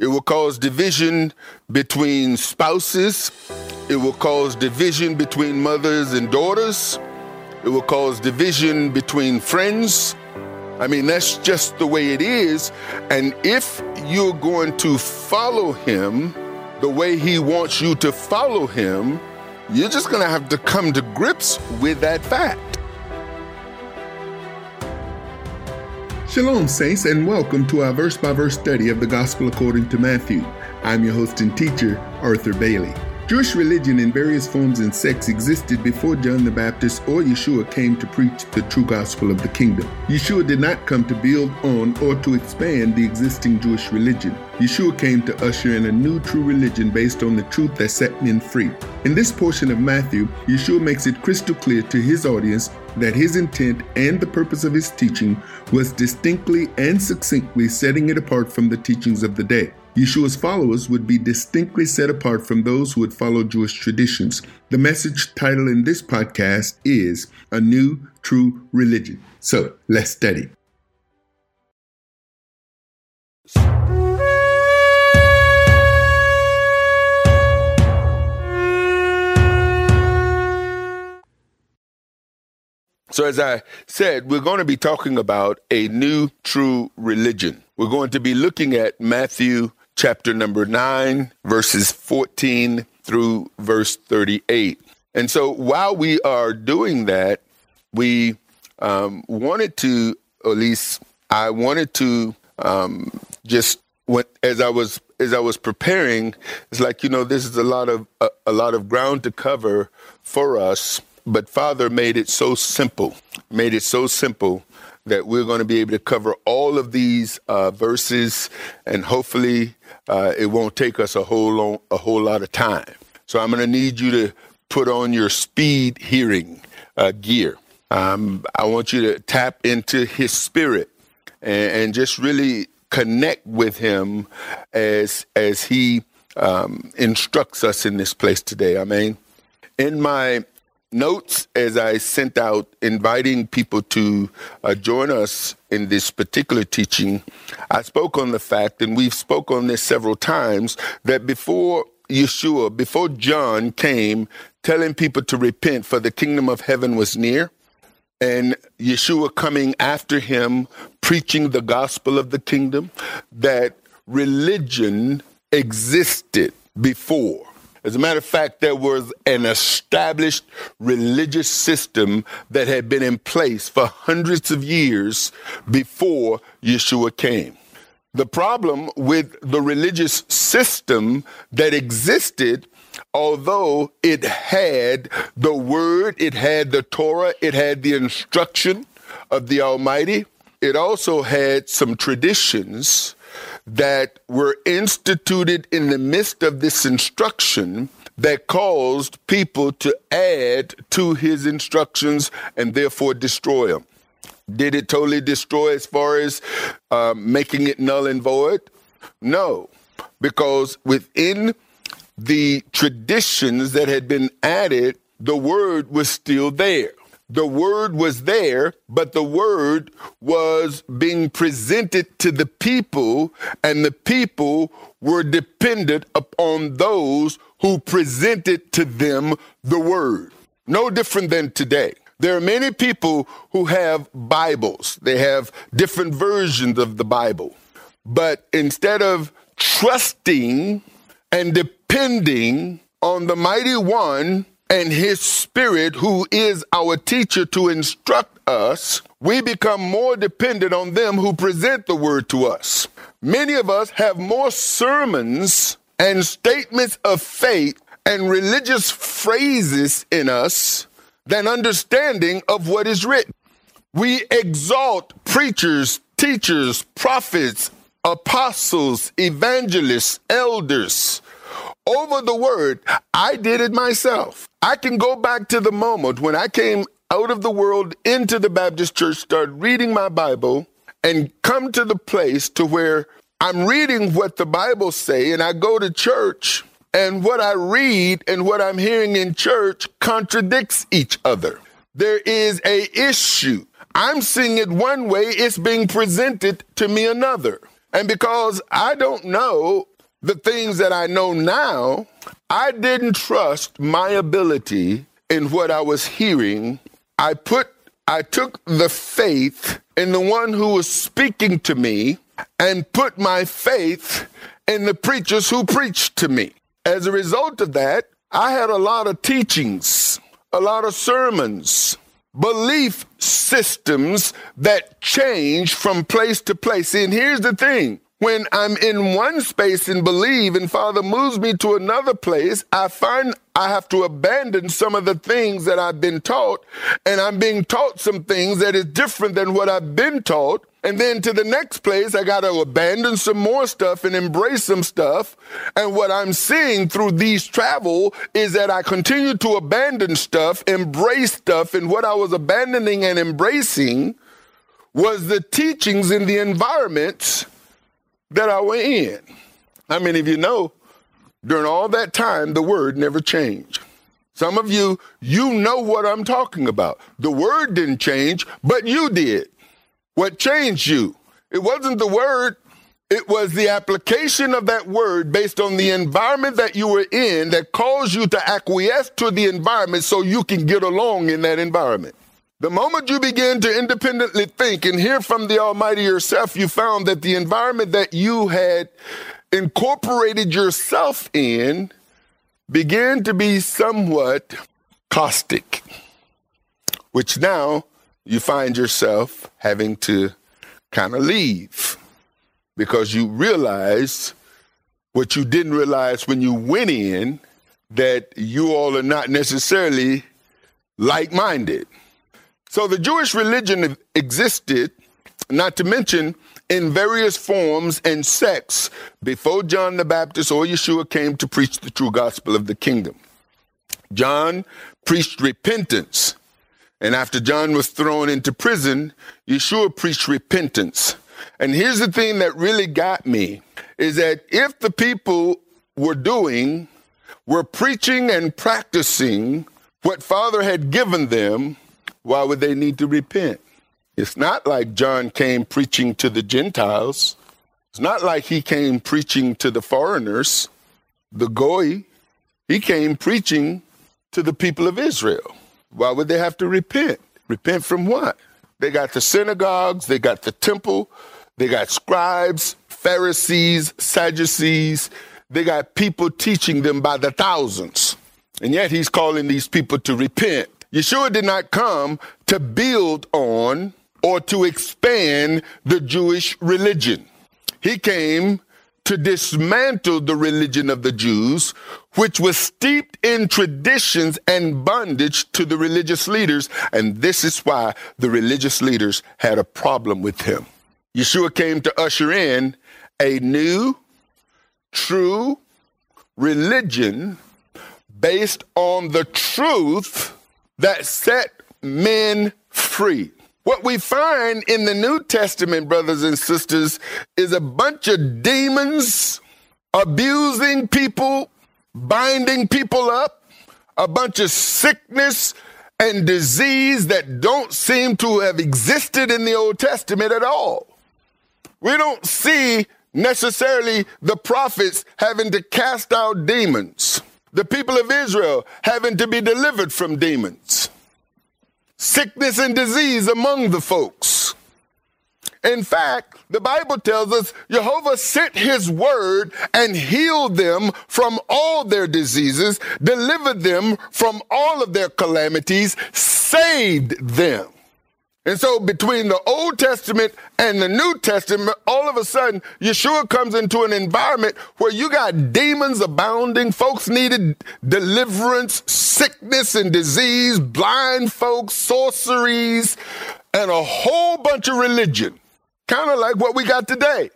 It will cause division between spouses. It will cause division between mothers and daughters. It will cause division between friends. I mean, that's just the way it is. And if you're going to follow him the way he wants you to follow him, you're just going to have to come to grips with that fact. Shalom, Saints, and welcome to our verse by verse study of the Gospel according to Matthew. I'm your host and teacher, Arthur Bailey. Jewish religion in various forms and sects existed before John the Baptist or Yeshua came to preach the true gospel of the kingdom. Yeshua did not come to build on or to expand the existing Jewish religion. Yeshua came to usher in a new true religion based on the truth that set men free. In this portion of Matthew, Yeshua makes it crystal clear to his audience that his intent and the purpose of his teaching was distinctly and succinctly setting it apart from the teachings of the day. Yeshua's followers would be distinctly set apart from those who would follow Jewish traditions. The message title in this podcast is A New True Religion. So let's study. So, as I said, we're going to be talking about a new true religion. We're going to be looking at Matthew chapter number 9, verses 14 through verse 38. And so while we are doing that, we um, wanted to, at least I wanted to um, just what as I was as I was preparing, it's like you know this is a lot of a, a lot of ground to cover for us. But Father made it so simple, made it so simple that we're going to be able to cover all of these uh, verses, and hopefully uh, it won't take us a whole long, a whole lot of time. So I'm going to need you to put on your speed hearing uh, gear. Um, I want you to tap into His Spirit and, and just really connect with Him as as He um, instructs us in this place today. I mean, in my notes as I sent out inviting people to uh, join us in this particular teaching, I spoke on the fact, and we've spoke on this several times, that before Yeshua, before John came telling people to repent for the kingdom of heaven was near, and Yeshua coming after him preaching the gospel of the kingdom, that religion existed before. As a matter of fact, there was an established religious system that had been in place for hundreds of years before Yeshua came. The problem with the religious system that existed, although it had the word, it had the Torah, it had the instruction of the Almighty, it also had some traditions that were instituted in the midst of this instruction that caused people to add to his instructions and therefore destroy them. Did it totally destroy as far as uh, making it null and void? No, because within the traditions that had been added, the word was still there the word was there, but the word was being presented to the people, and the people were dependent upon those who presented to them the word. No different than today. There are many people who have Bibles, they have different versions of the Bible. But instead of trusting and depending on the mighty one and his spirit, who is our teacher to instruct us, we become more dependent on them who present the word to us. Many of us have more sermons and statements of faith and religious phrases in us than understanding of what is written. We exalt preachers, teachers, prophets, apostles, evangelists, elders, over the word. I did it myself. I can go back to the moment when I came out of the world into the Baptist church, start reading my Bible, and come to the place to where I'm reading what the Bible say, and I go to church, and what I read and what I'm hearing in church contradicts each other. There is a issue. I'm seeing it one way, it's being presented to me another. And because I don't know the things that I know now, I didn't trust my ability in what I was hearing. I put I took the faith in the one who was speaking to me and put my faith in the preachers who preached to me. As a result of that, I had a lot of teachings, a lot of sermons, belief systems that change from place to place. And here's the thing when I'm in one space and believe, and Father moves me to another place, I find I have to abandon some of the things that I've been taught, and I'm being taught some things that is different than what I've been taught. And then to the next place, I got to abandon some more stuff and embrace some stuff. And what I'm seeing through these travel is that I continue to abandon stuff, embrace stuff, and what I was abandoning and embracing was the teachings in the environments that I were in. How many of you know during all that time, the word never changed? Some of you, you know what I'm talking about. The word didn't change, but you did. What changed you? It wasn't the word, it was the application of that word based on the environment that you were in that caused you to acquiesce to the environment so you can get along in that environment. The moment you begin to independently think and hear from the Almighty yourself, you found that the environment that you had incorporated yourself in began to be somewhat caustic, which now you find yourself having to kind of leave because you realize what you didn't realize when you went in that you all are not necessarily like minded. So the Jewish religion existed, not to mention in various forms and sects before John the Baptist or Yeshua came to preach the true gospel of the kingdom. John preached repentance. And after John was thrown into prison, Yeshua preached repentance. And here's the thing that really got me is that if the people were doing, were preaching and practicing what Father had given them, why would they need to repent? It's not like John came preaching to the Gentiles. It's not like he came preaching to the foreigners, the Goy. He came preaching to the people of Israel. Why would they have to repent? Repent from what? They got the synagogues, they got the temple, they got scribes, Pharisees, Sadducees. They got people teaching them by the thousands. And yet he's calling these people to repent. Yeshua did not come to build on or to expand the Jewish religion. He came to dismantle the religion of the Jews, which was steeped in traditions and bondage to the religious leaders. And this is why the religious leaders had a problem with him. Yeshua came to usher in a new, true religion based on the truth that set men free. What we find in the New Testament, brothers and sisters, is a bunch of demons abusing people, binding people up, a bunch of sickness and disease that don't seem to have existed in the Old Testament at all. We don't see necessarily the prophets having to cast out demons the people of Israel having to be delivered from demons, sickness and disease among the folks. In fact, the Bible tells us Jehovah sent his word and healed them from all their diseases, delivered them from all of their calamities, saved them. And so between the Old Testament and the New Testament, all of a sudden, Yeshua comes into an environment where you got demons abounding. Folks needed deliverance, sickness and disease, blind folks, sorceries, and a whole bunch of religion. Kind of like what we got today.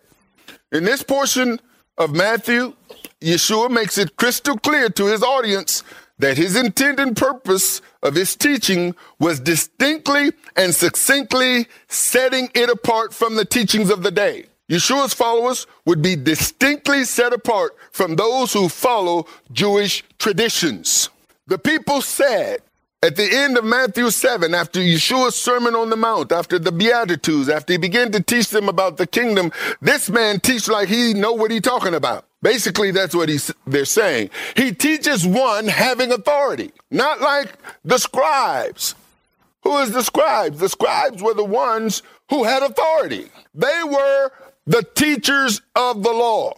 In this portion of Matthew, Yeshua makes it crystal clear to his audience that his intent and purpose of his teaching was distinctly and succinctly setting it apart from the teachings of the day. Yeshua's followers would be distinctly set apart from those who follow Jewish traditions. The people said at the end of Matthew 7, after Yeshua's Sermon on the Mount, after the Beatitudes, after he began to teach them about the kingdom, this man teach like he know what he talking about. Basically, that's what he's, they're saying. He teaches one having authority, not like the scribes. Who is the scribes? The scribes were the ones who had authority. They were the teachers of the law.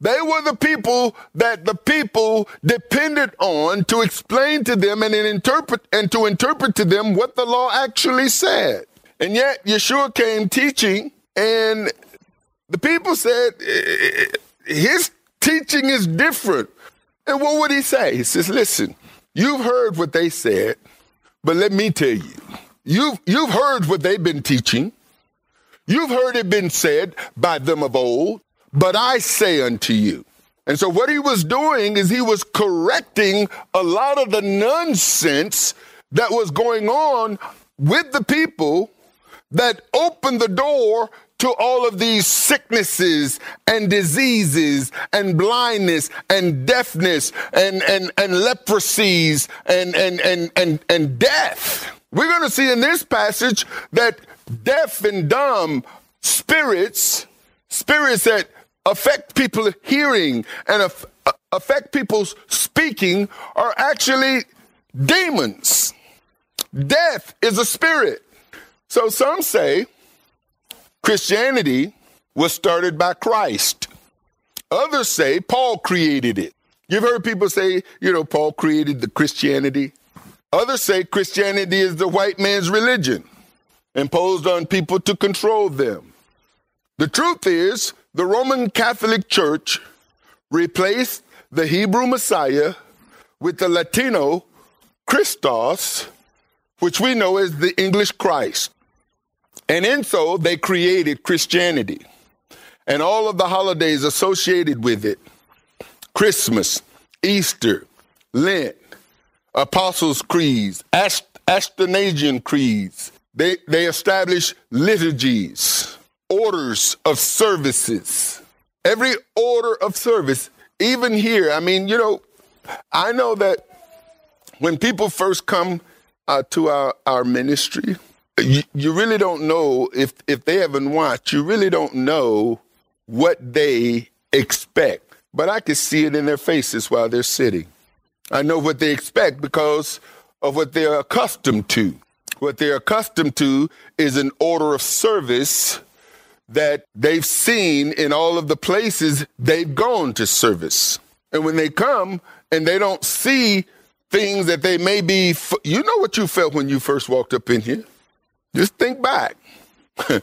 They were the people that the people depended on to explain to them and interpret and to interpret to them what the law actually said. And yet Yeshua came teaching and the people said his teaching is different. And what would he say? He says, listen, you've heard what they said, but let me tell you, you've, you've heard what they've been teaching. You've heard it been said by them of old but I say unto you. And so what he was doing is he was correcting a lot of the nonsense that was going on with the people that opened the door to all of these sicknesses and diseases and blindness and deafness and, and, and leprosies and, and, and, and, and death. We're going to see in this passage that deaf and dumb spirits, spirits that affect people hearing and af- affect people's speaking are actually demons. Death is a spirit. So some say Christianity was started by Christ. Others say Paul created it. You've heard people say, you know, Paul created the Christianity. Others say Christianity is the white man's religion imposed on people to control them. The truth is, the Roman Catholic Church replaced the Hebrew Messiah with the Latino Christos, which we know as the English Christ. And in so, they created Christianity and all of the holidays associated with it Christmas, Easter, Lent, Apostles' Creeds, Ast- Creeds. They, they established liturgies orders of services. Every order of service, even here, I mean, you know, I know that when people first come uh, to our, our ministry, you, you really don't know if, if they haven't watched, you really don't know what they expect. But I can see it in their faces while they're sitting. I know what they expect because of what they're accustomed to. What they're accustomed to is an order of service that they've seen in all of the places they've gone to service. And when they come and they don't see things that they may be, you know what you felt when you first walked up in here. Just think back.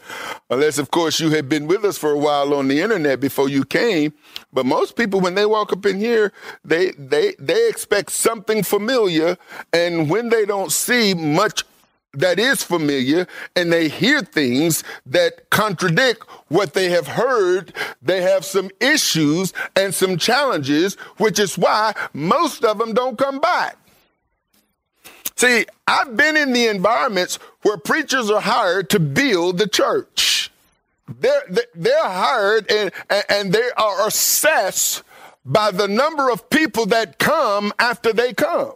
Unless, of course, you had been with us for a while on the internet before you came. But most people, when they walk up in here, they they they expect something familiar, and when they don't see much that is familiar and they hear things that contradict what they have heard, they have some issues and some challenges, which is why most of them don't come back. See, I've been in the environments where preachers are hired to build the church. They're, they're hired and, and they are assessed by the number of people that come after they come.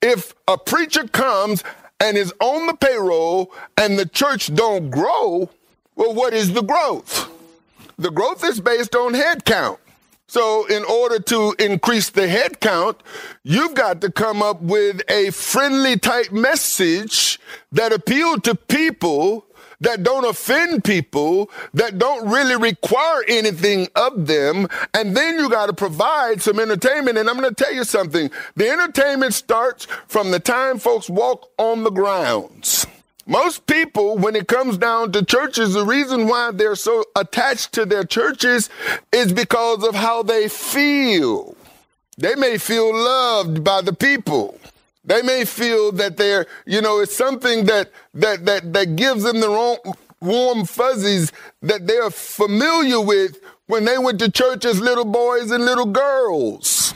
If a preacher comes and is on the payroll and the church don't grow, well, what is the growth? The growth is based on head count. So, in order to increase the head count, you've got to come up with a friendly type message that appeal to people that don't offend people, that don't really require anything of them. And then you got to provide some entertainment. And I'm going to tell you something. The entertainment starts from the time folks walk on the grounds. Most people, when it comes down to churches, the reason why they're so attached to their churches is because of how they feel. They may feel loved by the people. They may feel that they're, you know, it's something that that that that gives them the wrong, warm fuzzies that they're familiar with when they went to church as little boys and little girls.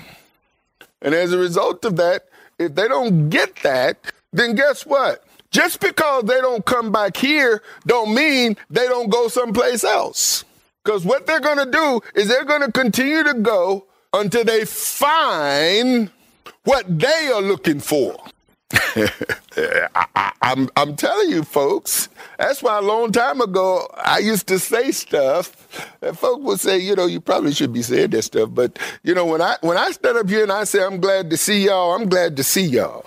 And as a result of that, if they don't get that, then guess what? Just because they don't come back here don't mean they don't go someplace else. Because what they're going to do is they're going to continue to go until they find what they are looking for. I, I'm I'm telling you, folks. That's why a long time ago I used to say stuff, and folks would say, you know, you probably should be saying that stuff. But you know, when I when I stand up here and I say I'm glad to see y'all, I'm glad to see y'all,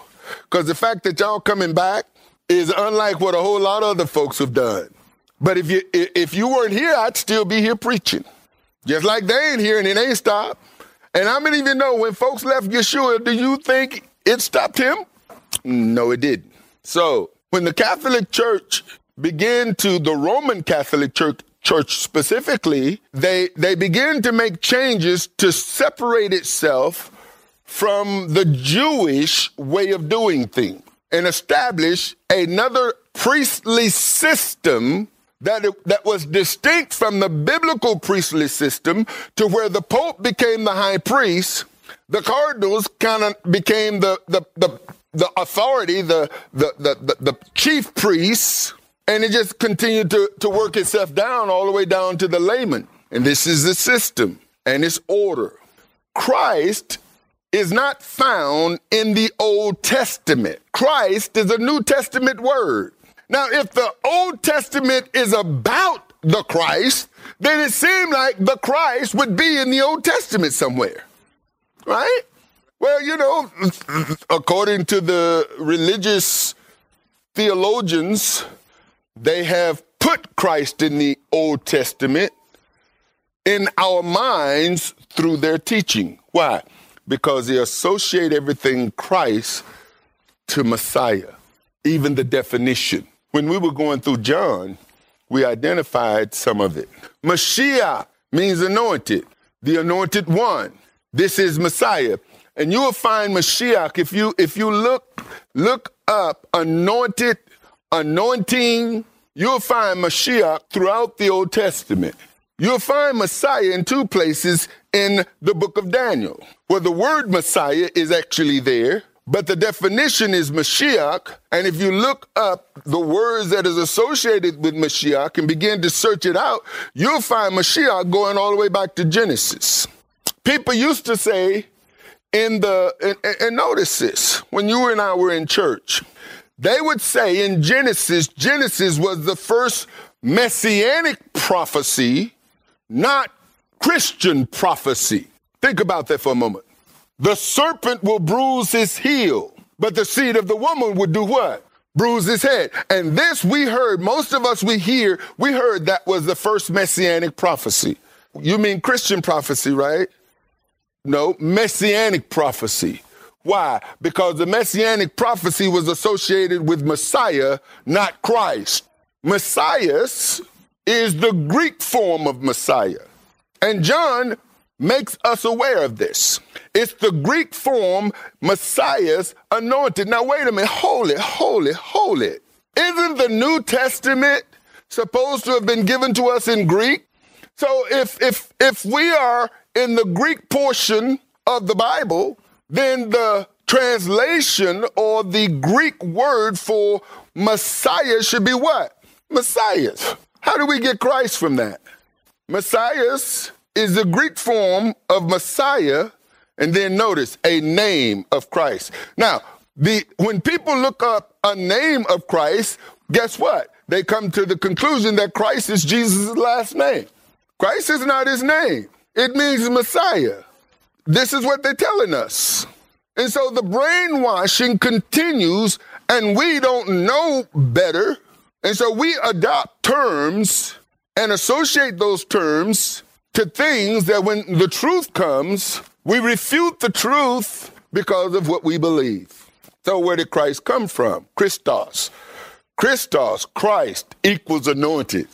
because the fact that y'all coming back is unlike what a whole lot of other folks have done. But if you if you weren't here, I'd still be here preaching, just like they ain't here and it ain't stopped. And I don't even know when folks left Yeshua, do you think it stopped him? No, it didn't. So when the Catholic Church began to, the Roman Catholic Church, church specifically, they, they began to make changes to separate itself from the Jewish way of doing things and establish another priestly system that, it, that was distinct from the biblical priestly system to where the Pope became the high priest, the cardinals kind of became the, the, the the authority, the, the, the, the, the chief priests, and it just continued to, to work itself down all the way down to the layman. And this is the system and its order. Christ is not found in the Old Testament. Christ is a New Testament word. Now, if the Old Testament is about the Christ, then it seemed like the Christ would be in the Old Testament somewhere, right? Well, you know, according to the religious theologians, they have put Christ in the Old Testament in our minds through their teaching. Why? Because they associate everything Christ to Messiah, even the definition. When we were going through John, we identified some of it. Mashiach means anointed, the anointed one. This is Messiah. And you will find Mashiach if you if you look look up anointed anointing, you'll find Mashiach throughout the Old Testament. You'll find Messiah in two places in the book of Daniel, where the word Messiah is actually there, but the definition is Mashiach. And if you look up the words that is associated with Mashiach and begin to search it out, you'll find Mashiach going all the way back to Genesis. People used to say in the, and, and notice this, when you and I were in church, they would say in Genesis, Genesis was the first messianic prophecy, not Christian prophecy. Think about that for a moment. The serpent will bruise his heel, but the seed of the woman would do what? Bruise his head. And this we heard, most of us we hear, we heard that was the first messianic prophecy. You mean Christian prophecy, right? No, messianic prophecy. Why? Because the messianic prophecy was associated with Messiah, not Christ. Messias is the Greek form of Messiah. And John makes us aware of this. It's the Greek form, Messias anointed. Now, wait a minute. Holy, holy, holy. Isn't the New Testament supposed to have been given to us in Greek? So if if if we are in the Greek portion of the Bible, then the translation or the Greek word for Messiah should be what? Messias. How do we get Christ from that? Messias is the Greek form of Messiah, and then notice a name of Christ. Now, the when people look up a name of Christ, guess what? They come to the conclusion that Christ is Jesus' last name. Christ is not his name. It means Messiah. This is what they're telling us. And so the brainwashing continues, and we don't know better. And so we adopt terms and associate those terms to things that when the truth comes, we refute the truth because of what we believe. So where did Christ come from? Christos. Christos, Christ equals anointed.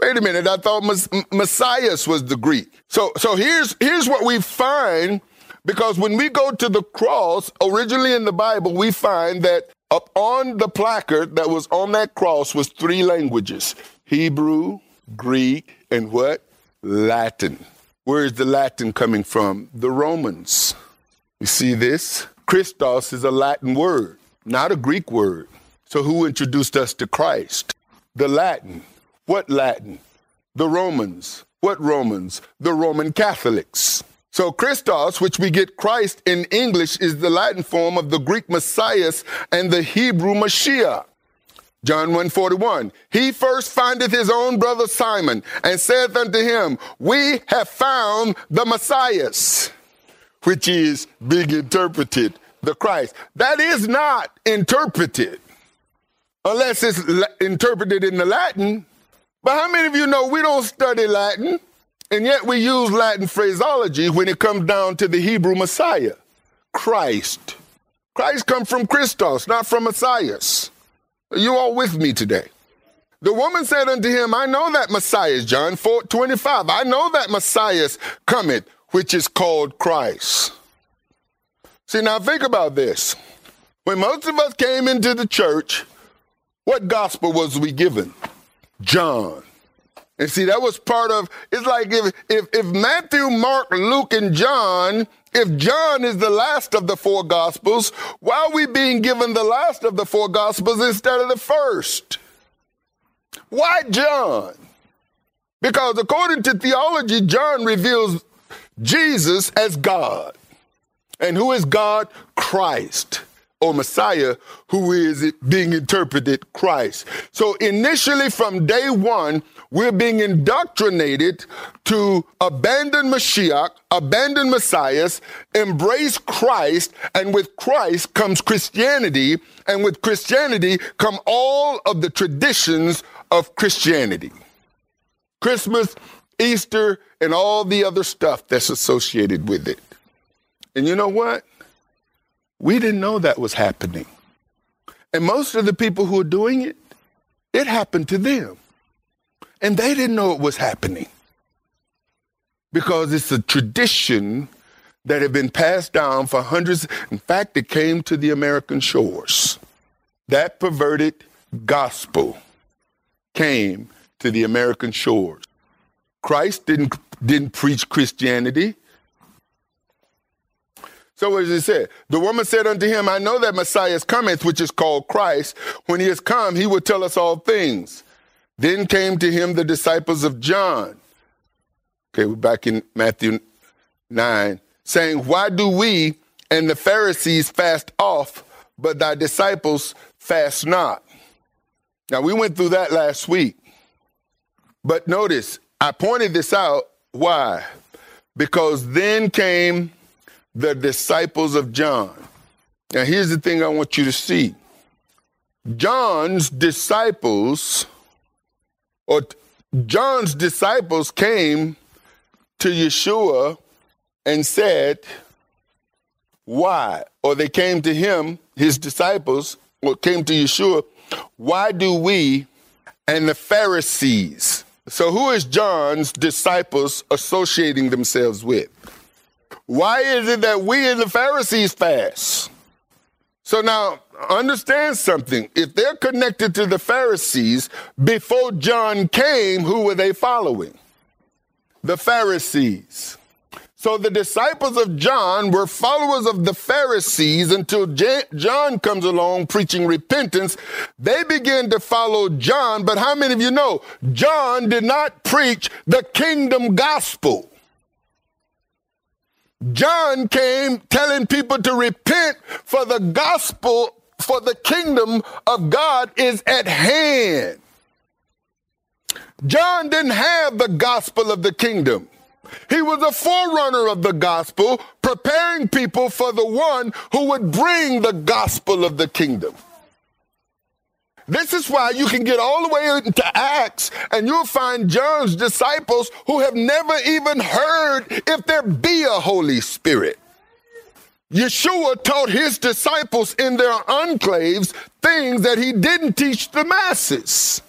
Wait a minute, I thought Messiah was the Greek. So, so here's, here's what we find because when we go to the cross, originally in the Bible, we find that up on the placard that was on that cross was three languages Hebrew, Greek, and what? Latin. Where is the Latin coming from? The Romans. You see this? Christos is a Latin word, not a Greek word. So who introduced us to Christ? The Latin. What Latin? The Romans. What Romans? The Roman Catholics. So Christos, which we get Christ in English, is the Latin form of the Greek Messias and the Hebrew Mashiach. John 141. He first findeth his own brother Simon and saith unto him, We have found the Messias, which is being interpreted the Christ. That is not interpreted unless it's interpreted in the Latin. But how many of you know we don't study Latin? And yet we use Latin phraseology when it comes down to the Hebrew Messiah, Christ. Christ comes from Christos, not from Messias. Are you all with me today? The woman said unto him, I know that Messiah, John 4, 25. I know that Messiah cometh, which is called Christ. See, now think about this. When most of us came into the church, what gospel was we given? John. And see, that was part of, it's like if, if, if Matthew, Mark, Luke, and John, if John is the last of the four gospels, why are we being given the last of the four gospels instead of the first? Why John? Because according to theology, John reveals Jesus as God. And who is God? Christ or Messiah, who is being interpreted Christ. So initially from day one, we're being indoctrinated to abandon Mashiach, abandon Messias, embrace Christ, and with Christ comes Christianity, and with Christianity come all of the traditions of Christianity. Christmas, Easter, and all the other stuff that's associated with it. And you know what? We didn't know that was happening. And most of the people who are doing it, it happened to them. And they didn't know it was happening. Because it's a tradition that had been passed down for hundreds. In fact, it came to the American shores. That perverted gospel came to the American shores. Christ didn't, didn't preach Christianity. So what does it say? The woman said unto him, I know that Messiah cometh, which is called Christ. When he is come, he will tell us all things. Then came to him the disciples of John. Okay, we're back in Matthew 9, saying, Why do we and the Pharisees fast off, but thy disciples fast not? Now, we went through that last week. But notice, I pointed this out. Why? Because then came the disciples of John. Now, here's the thing I want you to see John's disciples, or John's disciples came to Yeshua and said, Why? Or they came to him, his disciples, or came to Yeshua, Why do we and the Pharisees? So, who is John's disciples associating themselves with? Why is it that we and the Pharisees fast? So now understand something. If they're connected to the Pharisees, before John came, who were they following? The Pharisees. So the disciples of John were followers of the Pharisees until John comes along preaching repentance. They begin to follow John, but how many of you know John did not preach the kingdom gospel? John came telling people to repent for the gospel, for the kingdom of God is at hand. John didn't have the gospel of the kingdom. He was a forerunner of the gospel, preparing people for the one who would bring the gospel of the kingdom. This is why you can get all the way into Acts and you'll find John's disciples who have never even heard if there be a Holy Spirit. Yeshua taught his disciples in their enclaves things that he didn't teach the masses.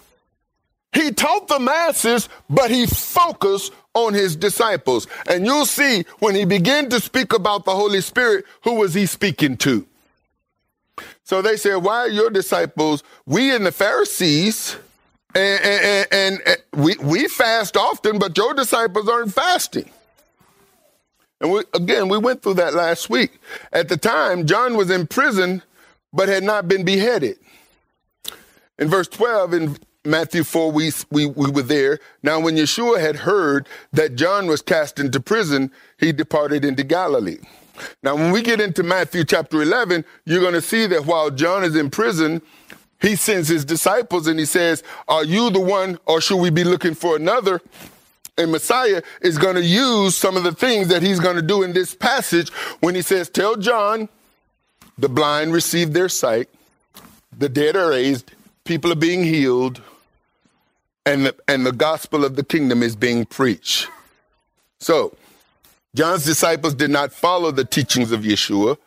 He taught the masses, but he focused on his disciples. And you'll see when he began to speak about the Holy Spirit, who was he speaking to? So they said, Why are your disciples, we and the Pharisees, and, and, and, and, we, we fast often, but your disciples aren't fasting? And we, again, we went through that last week. At the time, John was in prison, but had not been beheaded. In verse 12, in Matthew 4, we, we, we were there. Now, when Yeshua had heard that John was cast into prison, he departed into Galilee. Now, when we get into Matthew chapter 11, you're going to see that while John is in prison, he sends his disciples and he says, Are you the one, or should we be looking for another? And Messiah is going to use some of the things that he's going to do in this passage when he says, Tell John, the blind receive their sight, the dead are raised, people are being healed, and the, and the gospel of the kingdom is being preached. So, John's disciples did not follow the teachings of Yeshua,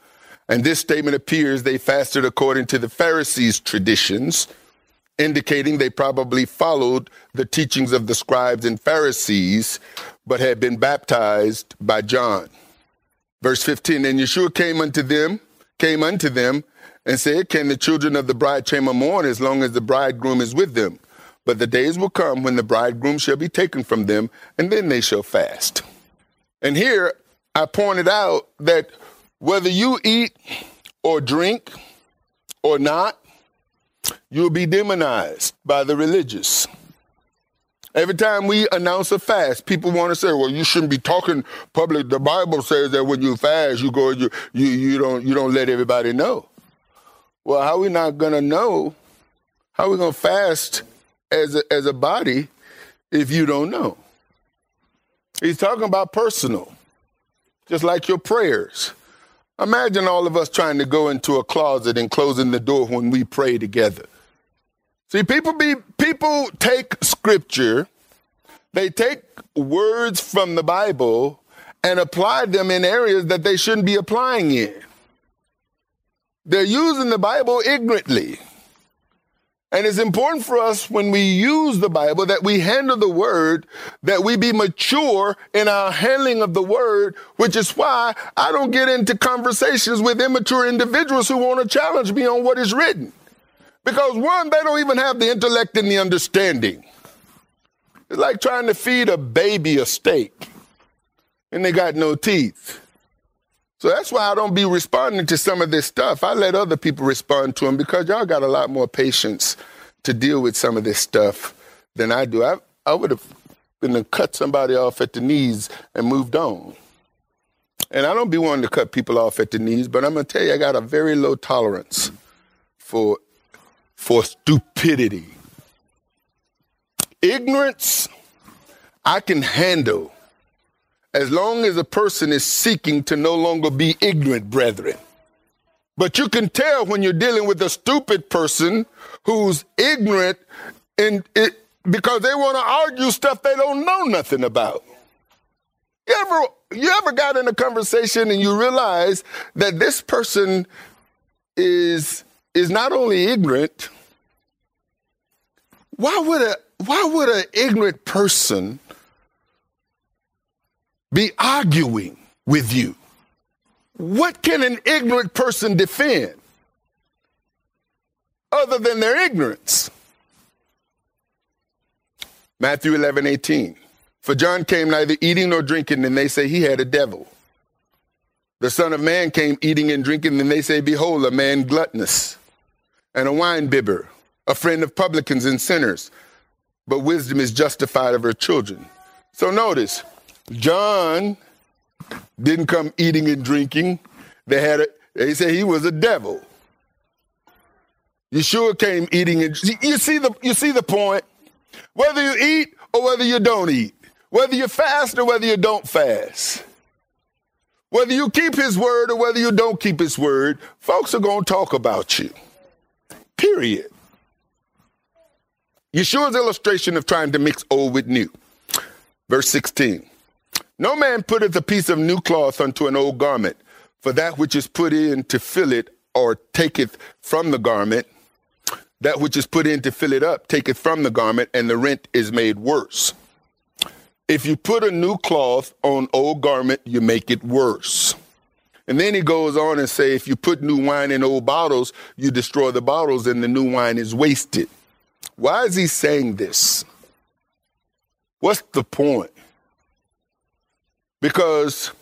and this statement appears they fasted according to the Pharisees' traditions, indicating they probably followed the teachings of the scribes and Pharisees, but had been baptized by John. Verse 15, and Yeshua came unto them, came unto them, and said, Can the children of the bride chamber mourn as long as the bridegroom is with them? But the days will come when the bridegroom shall be taken from them, and then they shall fast. And here I pointed out that whether you eat or drink or not, you'll be demonized by the religious. Every time we announce a fast, people want to say, "Well, you shouldn't be talking public." The Bible says that when you fast, you go, you you, you don't you don't let everybody know. Well, how we not gonna know? How are we gonna fast as a, as a body if you don't know? He's talking about personal, just like your prayers. Imagine all of us trying to go into a closet and closing the door when we pray together. See, people be people take scripture, they take words from the Bible and apply them in areas that they shouldn't be applying in. They're using the Bible ignorantly. And it's important for us when we use the Bible that we handle the word, that we be mature in our handling of the word, which is why I don't get into conversations with immature individuals who want to challenge me on what is written. Because one, they don't even have the intellect and the understanding. It's like trying to feed a baby a steak and they got no teeth. So that's why I don't be responding to some of this stuff. I let other people respond to them because y'all got a lot more patience to deal with some of this stuff than I do. I, I would have been to cut somebody off at the knees and moved on. And I don't be wanting to cut people off at the knees, but I'm gonna tell you, I got a very low tolerance for for stupidity. Ignorance, I can handle as long as a person is seeking to no longer be ignorant, brethren. But you can tell when you're dealing with a stupid person who's ignorant and it, because they want to argue stuff they don't know nothing about. You ever you ever got in a conversation and you realize that this person is is not only ignorant, why would a why would an ignorant person be arguing with you. What can an ignorant person defend other than their ignorance? Matthew 11, 18. For John came neither eating nor drinking, and they say he had a devil. The Son of Man came eating and drinking, and they say, Behold, a man gluttonous and a wine bibber, a friend of publicans and sinners. But wisdom is justified of her children. So notice, John didn't come eating and drinking. They had a, they said he was a devil. Yeshua came eating and you see the you see the point. Whether you eat or whether you don't eat, whether you fast or whether you don't fast, whether you keep his word or whether you don't keep his word, folks are going to talk about you. Period. Yeshua's illustration of trying to mix old with new. Verse 16. No man putteth a piece of new cloth unto an old garment, for that which is put in to fill it, or taketh from the garment, that which is put in to fill it up, taketh from the garment, and the rent is made worse. If you put a new cloth on old garment, you make it worse. And then he goes on and say, if you put new wine in old bottles, you destroy the bottles and the new wine is wasted. Why is he saying this? What's the point? Because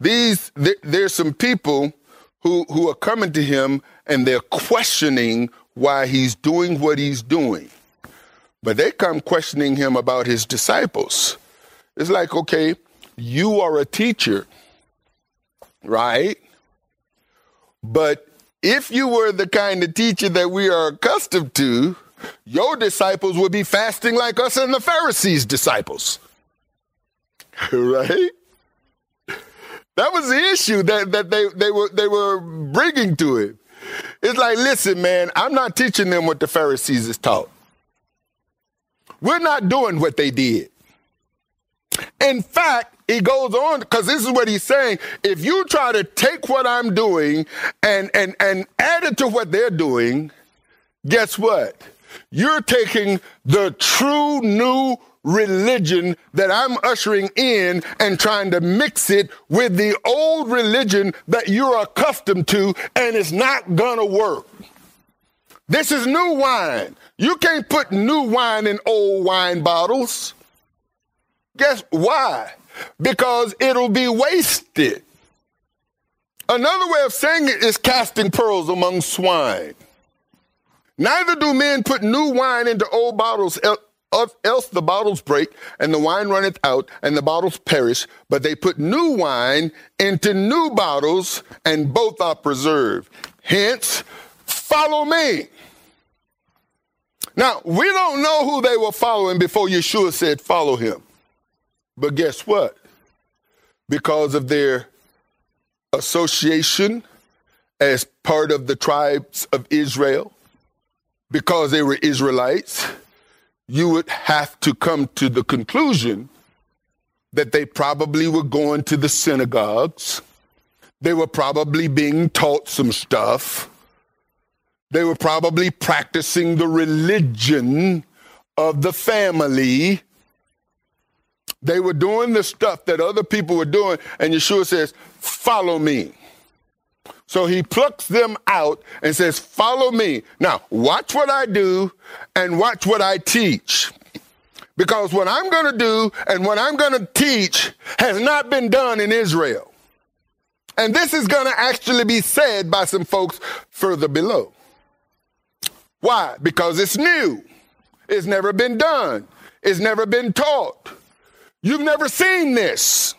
these there, there's some people who who are coming to him and they're questioning why he's doing what he's doing. But they come questioning him about his disciples. It's like, okay, you are a teacher, right? But if you were the kind of teacher that we are accustomed to, your disciples would be fasting like us and the Pharisees' disciples. right? That was the issue that, that they, they were they were bringing to it. It's like, listen, man, I'm not teaching them what the Pharisees is taught. We're not doing what they did. In fact, he goes on because this is what he's saying. If you try to take what I'm doing and and and add it to what they're doing, guess what? You're taking the true new religion that I'm ushering in and trying to mix it with the old religion that you're accustomed to, and it's not gonna work. This is new wine. You can't put new wine in old wine bottles. Guess why? Because it'll be wasted. Another way of saying it is casting pearls among swine. Neither do men put new wine into old bottles, else the bottles break and the wine runneth out and the bottles perish. But they put new wine into new bottles and both are preserved. Hence, follow me. Now, we don't know who they were following before Yeshua said, follow him. But guess what? Because of their association as part of the tribes of Israel, because they were Israelites, you would have to come to the conclusion that they probably were going to the synagogues. They were probably being taught some stuff. They were probably practicing the religion of the family. They were doing the stuff that other people were doing, and Yeshua says, Follow me. So he plucks them out and says, Follow me. Now, watch what I do and watch what I teach. Because what I'm going to do and what I'm going to teach has not been done in Israel. And this is going to actually be said by some folks further below. Why? Because it's new. It's never been done. It's never been taught. You've never seen this.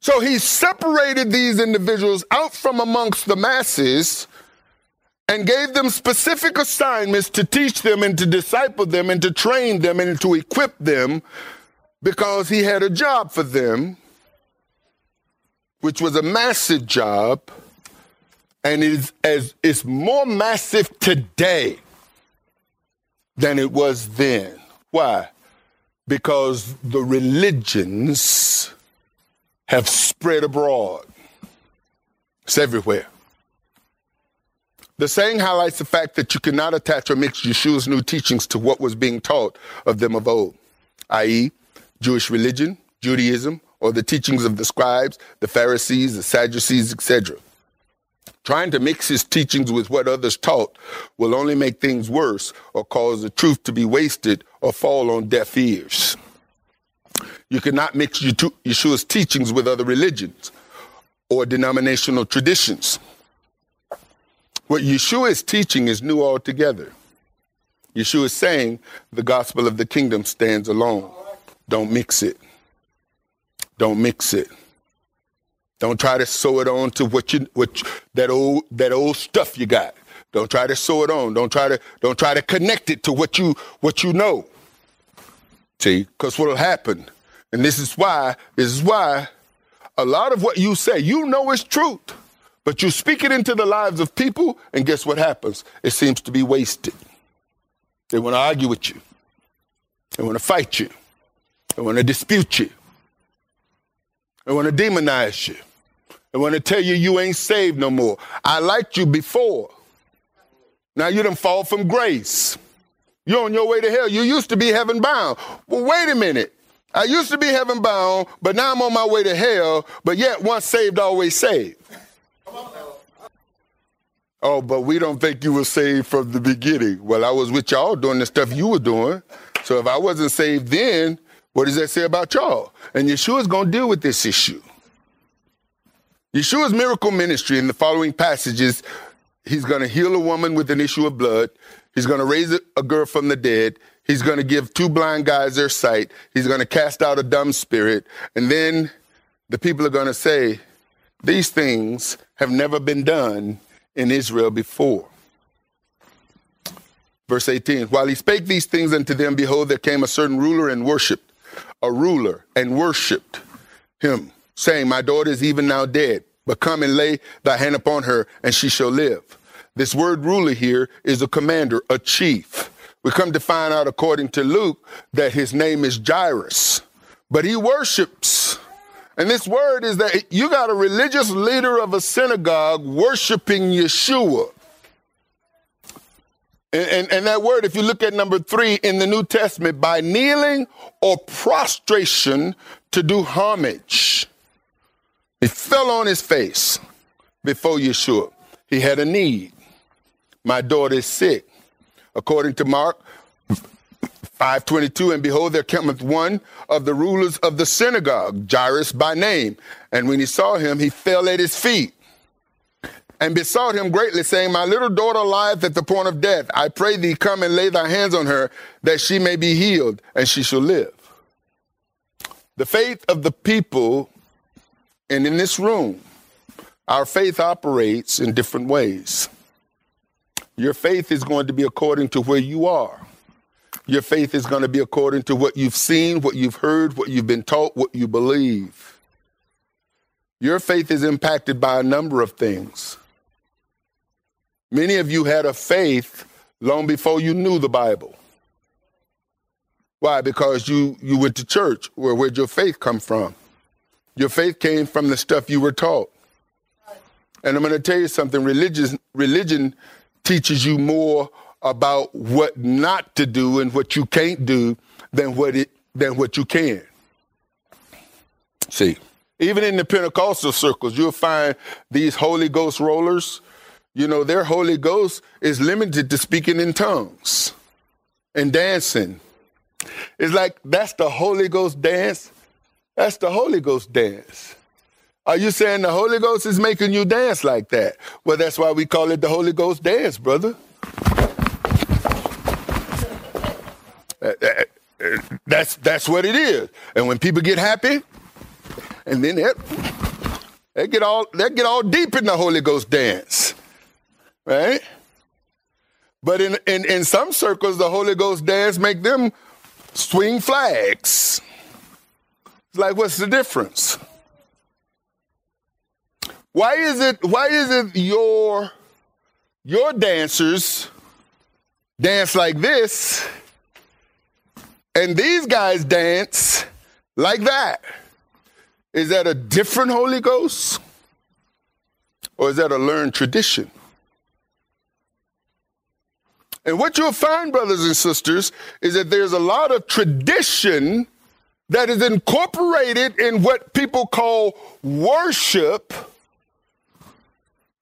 So he separated these individuals out from amongst the masses and gave them specific assignments to teach them and to disciple them and to train them and to equip them because he had a job for them, which was a massive job, and is as it's more massive today than it was then. Why? Because the religions have spread abroad. It's everywhere. The saying highlights the fact that you cannot attach or mix Yeshua's new teachings to what was being taught of them of old, i.e., Jewish religion, Judaism, or the teachings of the scribes, the Pharisees, the Sadducees, etc. Trying to mix his teachings with what others taught will only make things worse or cause the truth to be wasted or fall on deaf ears. You cannot mix Yeshua's teachings with other religions or denominational traditions. What Yeshua is teaching is new altogether. Yeshua is saying the gospel of the kingdom stands alone. Don't mix it. Don't mix it. Don't try to sew it on to what you what that old that old stuff you got. Don't try to sew it on. Don't try to don't try to connect it to what you what you know. See, because what'll happen and this is why, this is why a lot of what you say, you know is truth, but you speak it into the lives of people, and guess what happens? It seems to be wasted. They want to argue with you. They want to fight you. They want to dispute you. They want to demonize you. They want to tell you you ain't saved no more. I liked you before. Now you done fall from grace. You're on your way to hell. You used to be heaven bound. Well, wait a minute. I used to be heaven bound, but now I'm on my way to hell, but yet once saved, always saved. Oh, but we don't think you were saved from the beginning. Well, I was with y'all doing the stuff you were doing. So if I wasn't saved then, what does that say about y'all? And Yeshua's going to deal with this issue. Yeshua's miracle ministry in the following passages, he's going to heal a woman with an issue of blood. He's going to raise a girl from the dead. He's going to give two blind guys their sight. He's going to cast out a dumb spirit. And then the people are going to say, These things have never been done in Israel before. Verse 18 While he spake these things unto them, behold, there came a certain ruler and worshiped, a ruler and worshiped him, saying, My daughter is even now dead, but come and lay thy hand upon her, and she shall live. This word ruler here is a commander, a chief. We come to find out, according to Luke, that his name is Jairus, but he worships. And this word is that you got a religious leader of a synagogue worshiping Yeshua. And, and, and, that word, if you look at number three in the New Testament, by kneeling or prostration to do homage. He fell on his face before Yeshua. He had a need. My daughter is sick. According to Mark 522, and behold, there cometh one of the rulers of the synagogue, Jairus by name. And when he saw him, he fell at his feet and besought him greatly, saying, My little daughter lieth at the point of death. I pray thee, come and lay thy hands on her, that she may be healed, and she shall live. The faith of the people, and in this room, our faith operates in different ways. Your faith is going to be according to where you are. Your faith is going to be according to what you've seen, what you've heard, what you've been taught, what you believe. Your faith is impacted by a number of things. Many of you had a faith long before you knew the Bible. Why? Because you, you went to church. Where, where'd your faith come from? Your faith came from the stuff you were taught. And I'm going to tell you something religion, religion teaches you more about what not to do and what you can't do than what it than what you can. See, even in the Pentecostal circles, you'll find these Holy Ghost rollers. You know, their Holy Ghost is limited to speaking in tongues and dancing. It's like that's the Holy Ghost dance. That's the Holy Ghost dance. Are you saying the Holy Ghost is making you dance like that? Well, that's why we call it the Holy Ghost dance, brother. Uh, uh, uh, that's that's what it is. And when people get happy, and then they, they get all they get all deep in the Holy Ghost dance, right? But in, in, in some circles, the Holy Ghost dance make them swing flags. It's like, what's the difference? Why is it why is it your your dancers dance like this and these guys dance like that? Is that a different Holy Ghost? Or is that a learned tradition? And what you'll find, brothers and sisters, is that there's a lot of tradition that is incorporated in what people call worship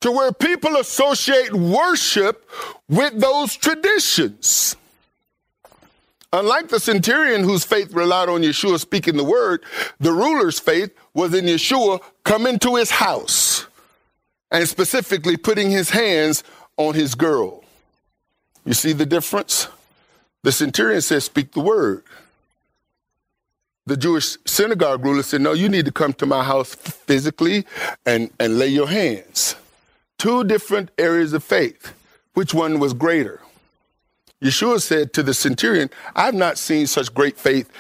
to where people associate worship with those traditions. Unlike the centurion whose faith relied on Yeshua speaking the word, the ruler's faith was in Yeshua coming to his house and specifically putting his hands on his girl. You see the difference? The centurion says, Speak the word. The Jewish synagogue ruler said, No, you need to come to my house physically and, and lay your hands. Two different areas of faith. Which one was greater? Yeshua said to the centurion, I've not seen such great faith,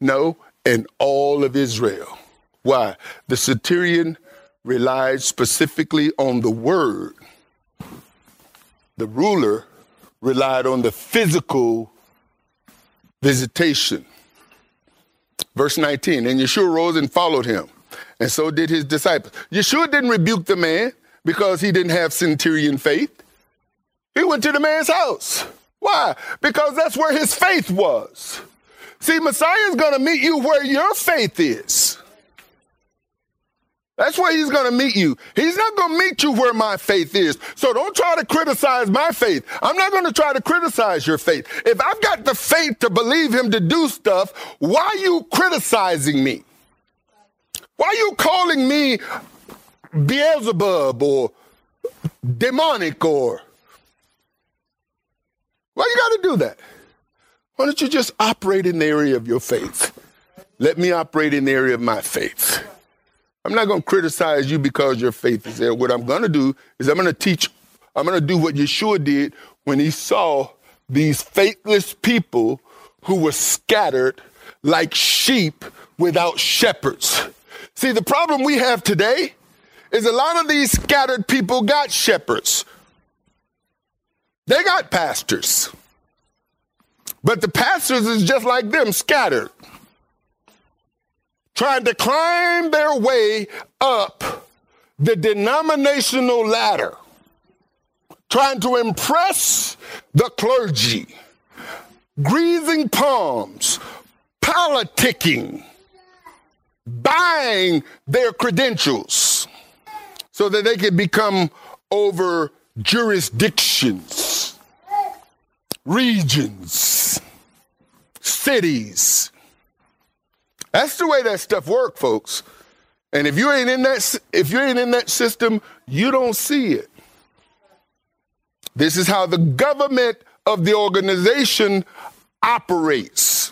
no, in all of Israel. Why? The centurion relied specifically on the word. The ruler relied on the physical visitation. Verse 19, and Yeshua rose and followed him, and so did his disciples. Yeshua didn't rebuke the man because he didn't have centurion faith. He went to the man's house. Why? Because that's where his faith was. See, Messiah is going to meet you where your faith is. That's where he's going to meet you. He's not going to meet you where my faith is. So don't try to criticize my faith. I'm not going to try to criticize your faith. If I've got the faith to believe him to do stuff, why are you criticizing me? Why are you calling me Beelzebub or demonic or why you got to do that? Why don't you just operate in the area of your faith? Let me operate in the area of my faith. I'm not going to criticize you because your faith is there. What I'm going to do is I'm going to teach, I'm going to do what Yeshua did when he saw these faithless people who were scattered like sheep without shepherds. See, the problem we have today is a lot of these scattered people got shepherds. They got pastors. But the pastors is just like them, scattered. Trying to climb their way up the denominational ladder, trying to impress the clergy, greasing palms, politicking, buying their credentials so that they can become over jurisdictions, regions, cities, that's the way that stuff works, folks. And if you ain't in that if you ain't in that system, you don't see it. This is how the government of the organization operates.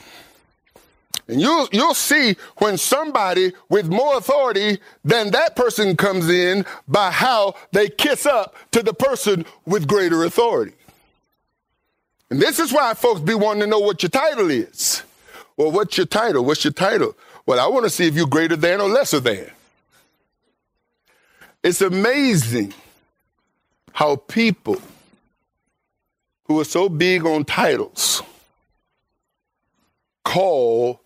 And you'll you'll see when somebody with more authority than that person comes in by how they kiss up to the person with greater authority. And this is why folks be wanting to know what your title is. Well, what's your title? What's your title? Well, I want to see if you're greater than or lesser than. It's amazing how people who are so big on titles call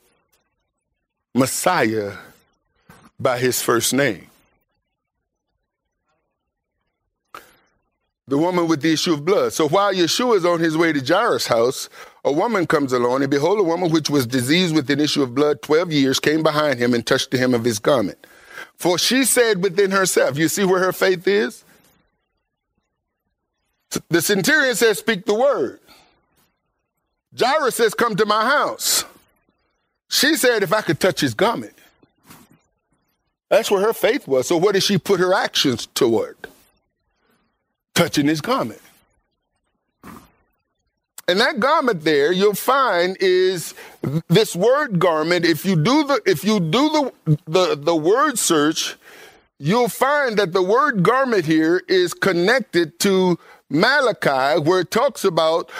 Messiah by his first name. the woman with the issue of blood. So while Yeshua is on his way to Jairus' house, a woman comes along, and behold, a woman which was diseased with an issue of blood 12 years came behind him and touched the hem of his garment. For she said within herself, You see where her faith is? The centurion says, Speak the word. Jairus says, Come to my house. She said, If I could touch his garment. That's where her faith was. So, what did she put her actions toward? touching his garment. And that garment there, you'll find is this word garment. If you do the if you do the the, the word search, you'll find that the word garment here is connected to Malachi, where it talks about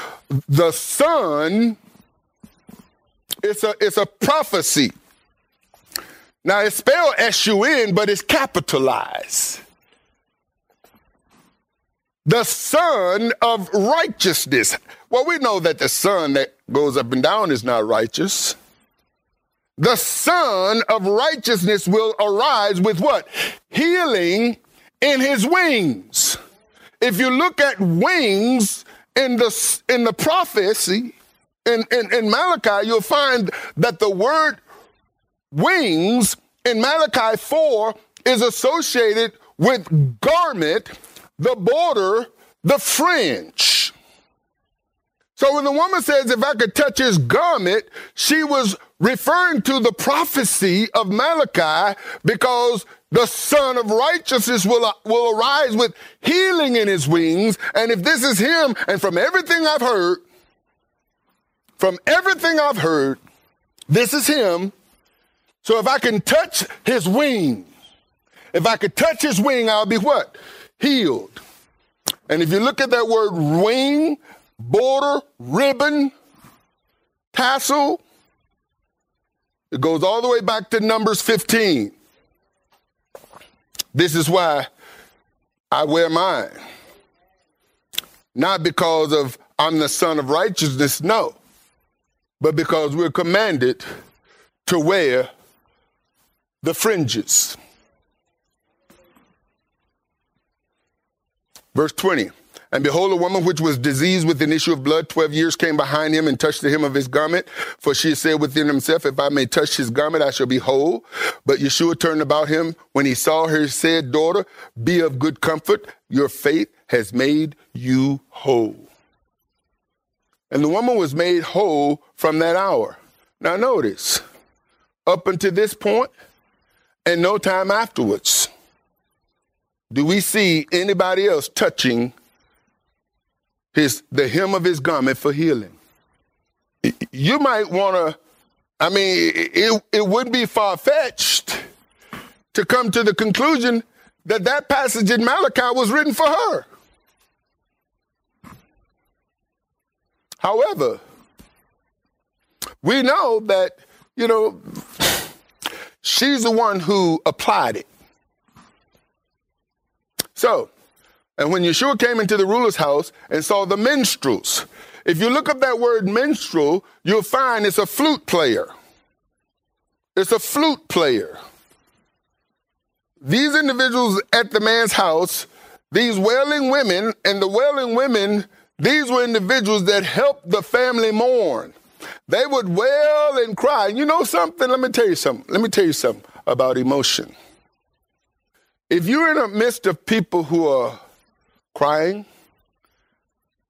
the sun. It's a it's a prophecy. Now it's spelled S-U-N, but it's capitalized the sun of righteousness. Well, we know that the sun that goes up and down is not righteous. The sun of righteousness will arise with what? Healing in his wings. If you look at wings in the, in the prophecy, in, in, in Malachi, you'll find that the word wings in Malachi 4 is associated with garment the border, the fringe. So when the woman says, if I could touch his garment, she was referring to the prophecy of Malachi because the sun of Righteousness will, uh, will arise with healing in his wings. And if this is him, and from everything I've heard, from everything I've heard, this is him. So if I can touch his wing, if I could touch his wing, I'll be what? healed. And if you look at that word wing, border, ribbon, tassel, it goes all the way back to Numbers 15. This is why I wear mine. Not because of I'm the son of righteousness, no, but because we're commanded to wear the fringes. Verse 20. And behold, a woman which was diseased with an issue of blood 12 years came behind him and touched the hem of his garment. For she said within himself, If I may touch his garment, I shall be whole. But Yeshua turned about him when he saw her, said, Daughter, be of good comfort. Your faith has made you whole. And the woman was made whole from that hour. Now, notice, up until this point, and no time afterwards do we see anybody else touching his the hem of his garment for healing? you might want to, I mean, it, it wouldn't be far fetched to come to the conclusion that that passage in Malachi was written for her. However, we know that, you know, she's the one who applied it. So, and when Yeshua came into the ruler's house and saw the minstrels, if you look up that word minstrel, you'll find it's a flute player. It's a flute player. These individuals at the man's house, these wailing women, and the wailing women, these were individuals that helped the family mourn. They would wail and cry. You know something? Let me tell you something. Let me tell you something about emotion. If you're in the midst of people who are crying,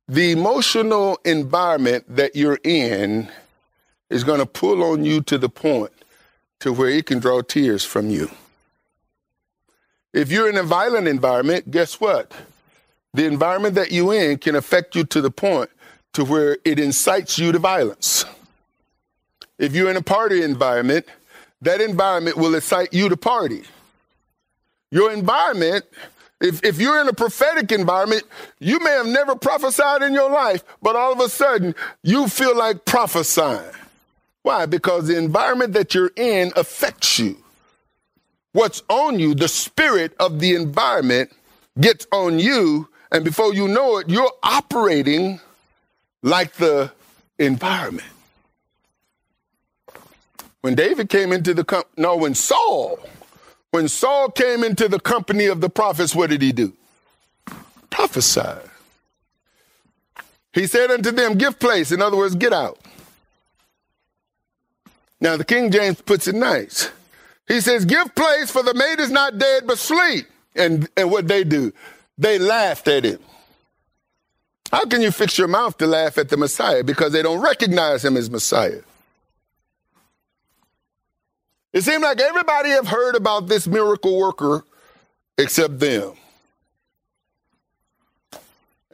the emotional environment that you're in is going to pull on you to the point to where it can draw tears from you. If you're in a violent environment, guess what? The environment that you're in can affect you to the point to where it incites you to violence. If you're in a party environment, that environment will incite you to party. Your environment, if, if you're in a prophetic environment, you may have never prophesied in your life, but all of a sudden you feel like prophesying. Why? Because the environment that you're in affects you. What's on you, the spirit of the environment gets on you, and before you know it, you're operating like the environment. When David came into the com- no, when Saul when Saul came into the company of the prophets, what did he do? Prophesy. He said unto them, Give place. In other words, get out. Now, the King James puts it nice. He says, Give place, for the maid is not dead, but sleep. And, and what they do? They laughed at him. How can you fix your mouth to laugh at the Messiah? Because they don't recognize him as Messiah. It seemed like everybody have heard about this miracle worker except them.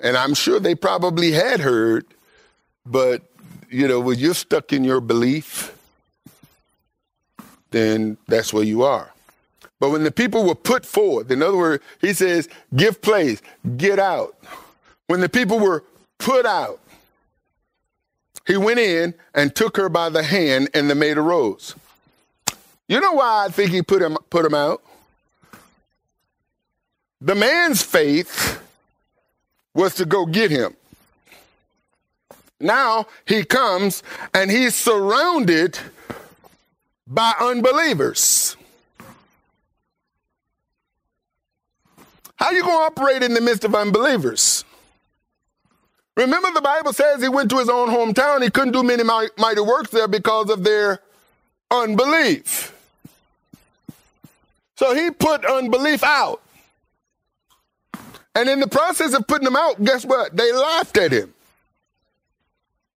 And I'm sure they probably had heard, but you know, when you're stuck in your belief, then that's where you are. But when the people were put forth, in other words, he says, give place, get out. When the people were put out, he went in and took her by the hand, and the maid arose. You know why I think he put him put him out? The man's faith was to go get him. Now he comes and he's surrounded by unbelievers. How you going to operate in the midst of unbelievers? Remember the Bible says he went to his own hometown. He couldn't do many mighty works there because of their unbelief. So he put unbelief out. And in the process of putting them out, guess what? They laughed at him.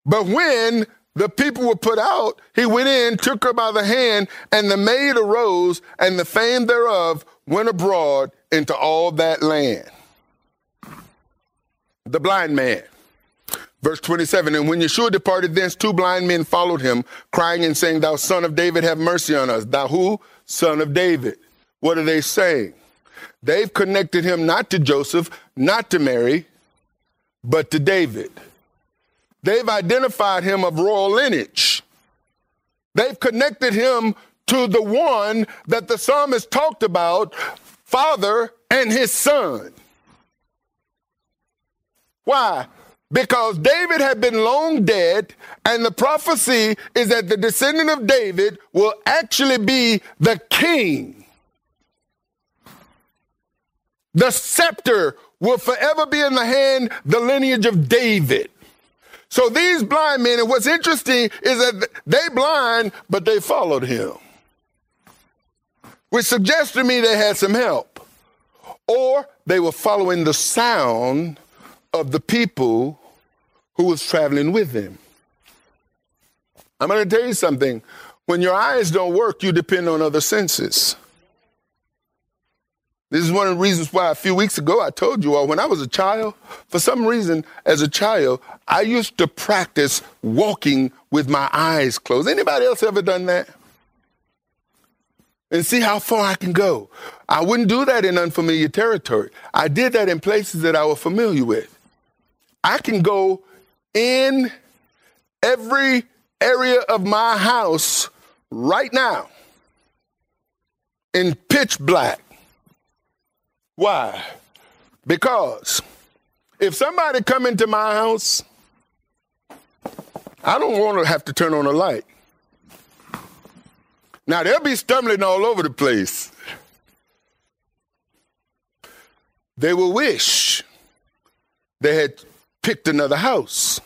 But when the people were put out, he went in, took her by the hand, and the maid arose, and the fame thereof went abroad into all that land. The blind man. Verse 27 And when Yeshua departed thence, two blind men followed him, crying and saying, Thou son of David, have mercy on us. Thou who? Son of David. What are they saying? They've connected him not to Joseph, not to Mary, but to David. They've identified him of royal lineage. They've connected him to the one that the psalmist talked about, father and his son. Why? Because David had been long dead, and the prophecy is that the descendant of David will actually be the king the scepter will forever be in the hand, the lineage of David. So these blind men, and what's interesting is that they blind, but they followed him. Which suggests to me they had some help. Or they were following the sound of the people who was traveling with them. I'm going to tell you something. When your eyes don't work, you depend on other senses. This is one of the reasons why a few weeks ago I told you all when I was a child, for some reason, as a child, I used to practice walking with my eyes closed. Anybody else ever done that? And see how far I can go. I wouldn't do that in unfamiliar territory. I did that in places that I was familiar with. I can go in every area of my house right now in pitch black why? Because if somebody come into my house, I don't want to have to turn on a light. Now they'll be stumbling all over the place. They will wish they had picked another house.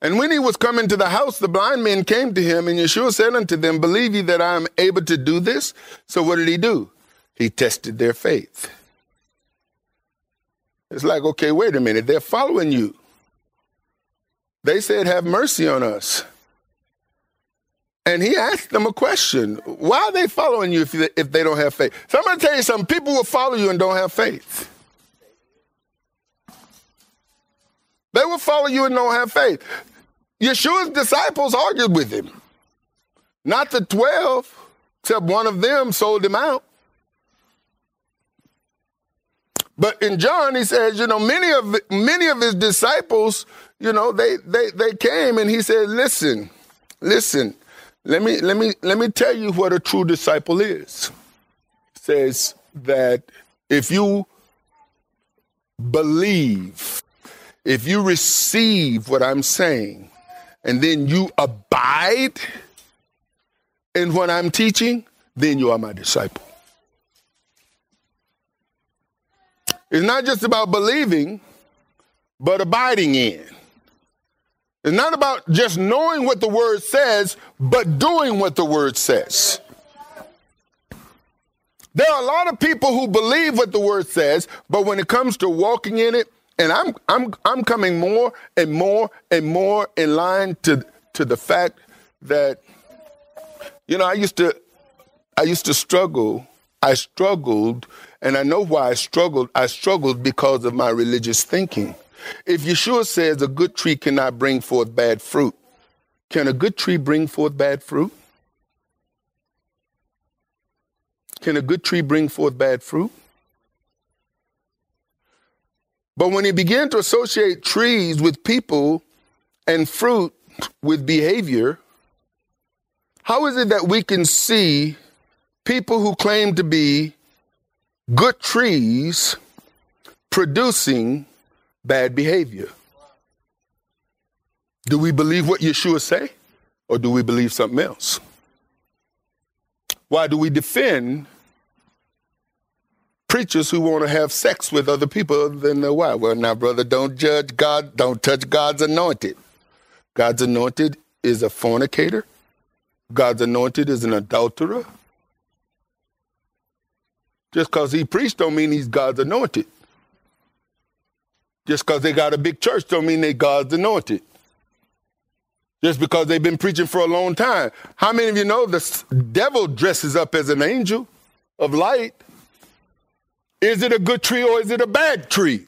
And when he was coming to the house, the blind men came to him, and Yeshua said unto them, Believe ye that I am able to do this? So what did he do? He tested their faith. It's like, okay, wait a minute. They're following you. They said, Have mercy on us. And he asked them a question Why are they following you if, they, if they don't have faith? So I'm going to tell you something people will follow you and don't have faith. They will follow you and don't have faith. Yeshua's disciples argued with him. Not the 12, except one of them sold him out. But in John, he says, you know, many of many of his disciples, you know, they they they came and he said, listen, listen, let me let me let me tell you what a true disciple is. says that if you believe, if you receive what I'm saying, and then you abide in what I'm teaching, then you are my disciple. It's not just about believing, but abiding in. It's not about just knowing what the word says, but doing what the word says. There are a lot of people who believe what the word says, but when it comes to walking in it, and I'm I'm I'm coming more and more and more in line to to the fact that you know, I used to I used to struggle. I struggled and I know why I struggled. I struggled because of my religious thinking. If Yeshua says a good tree cannot bring forth bad fruit, can a good tree bring forth bad fruit? Can a good tree bring forth bad fruit? But when he began to associate trees with people and fruit with behavior, how is it that we can see people who claim to be good trees producing bad behavior. Do we believe what Yeshua say or do we believe something else? Why do we defend preachers who want to have sex with other people than their wife? Well, now, brother, don't judge God, don't touch God's anointed. God's anointed is a fornicator. God's anointed is an adulterer. Just because he preached don't mean he's God's anointed. Just because they got a big church don't mean they God's anointed. Just because they've been preaching for a long time. How many of you know the devil dresses up as an angel of light? Is it a good tree or is it a bad tree?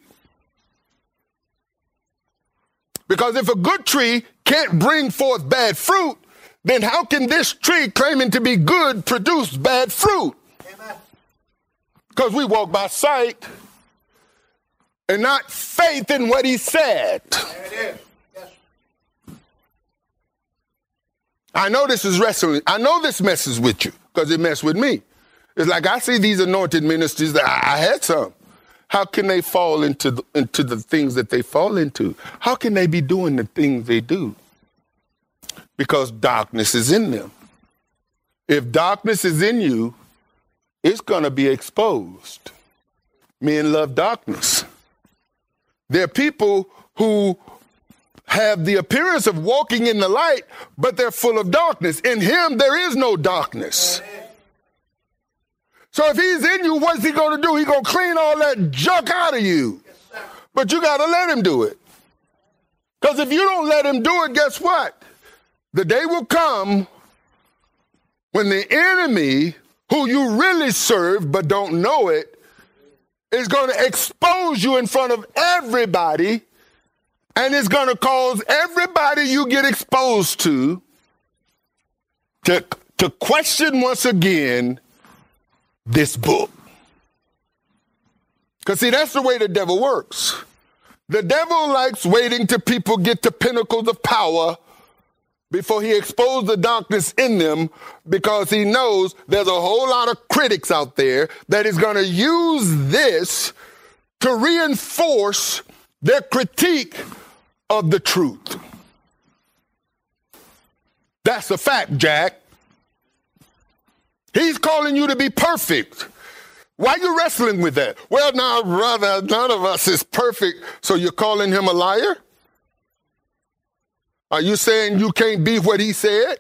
Because if a good tree can't bring forth bad fruit, then how can this tree claiming to be good produce bad fruit? Because we walk by sight and not faith in what he said. I know this is wrestling. I know this messes with you because it messes with me. It's like I see these anointed ministers that I had some. How can they fall into the, into the things that they fall into? How can they be doing the things they do? Because darkness is in them. If darkness is in you, it's going to be exposed. Men love darkness. There are people who have the appearance of walking in the light, but they're full of darkness. In him, there is no darkness. So if he's in you, what's he going to do? He's going to clean all that junk out of you. But you got to let him do it. Because if you don't let him do it, guess what? The day will come when the enemy who you really serve but don't know it, is going to expose you in front of everybody and it's going to cause everybody you get exposed to to, to question once again this book. Because, see, that's the way the devil works. The devil likes waiting till people get to pinnacles of power before he exposes the darkness in them because he knows there's a whole lot of critics out there that is going to use this to reinforce their critique of the truth. That's a fact, Jack. He's calling you to be perfect. Why are you wrestling with that? Well, now, brother, none of us is perfect, so you're calling him a liar? Are you saying you can't be what he said?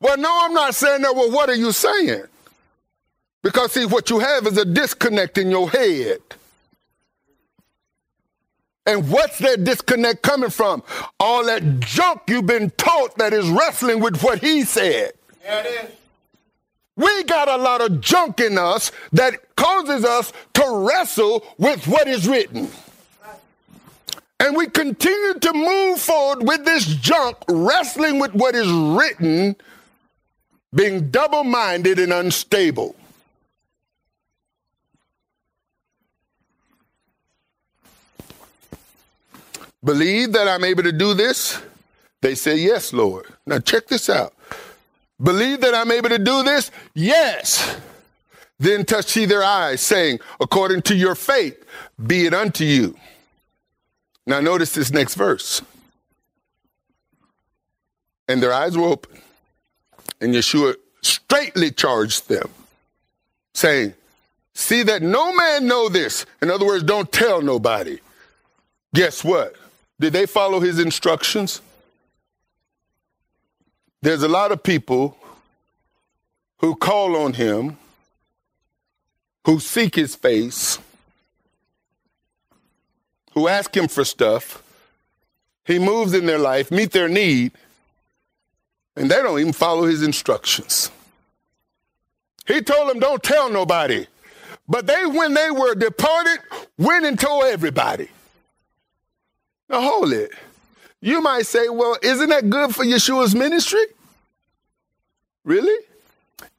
Well, no, I'm not saying that. Well, what are you saying? Because, see, what you have is a disconnect in your head. And what's that disconnect coming from? All that junk you've been taught that is wrestling with what he said. Yeah, it is. We got a lot of junk in us that causes us to wrestle with what is written. And we continue to move forward with this junk, wrestling with what is written, being double minded and unstable. Believe that I'm able to do this? They say, Yes, Lord. Now check this out. Believe that I'm able to do this? Yes. Then touch ye their eyes, saying, According to your faith, be it unto you. Now notice this next verse. And their eyes were open, and Yeshua straightly charged them, saying, See that no man know this. In other words, don't tell nobody. Guess what? Did they follow his instructions? There's a lot of people who call on him, who seek his face, who ask him for stuff. He moves in their life, meet their need, and they don't even follow his instructions. He told them, don't tell nobody. But they, when they were departed, went and told everybody. Now hold it. You might say, well, isn't that good for Yeshua's ministry? Really?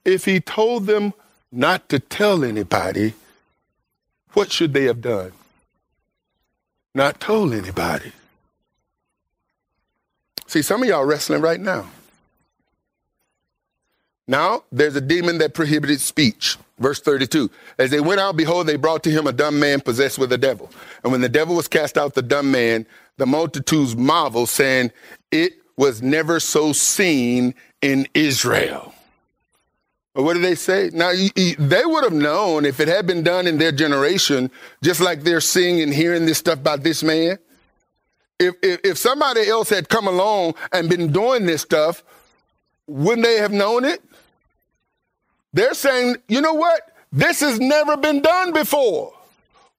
If he told them not to tell anybody, what should they have done? Not told anybody. See, some of y'all wrestling right now. Now, there's a demon that prohibited speech. Verse 32. As they went out, behold, they brought to him a dumb man possessed with a devil. And when the devil was cast out, the dumb man, the multitudes marveled, saying, It was never so seen in Israel. What did they say? Now, they would have known if it had been done in their generation, just like they're seeing and hearing this stuff about this man. If, if, if somebody else had come along and been doing this stuff, wouldn't they have known it? They're saying, you know what? This has never been done before.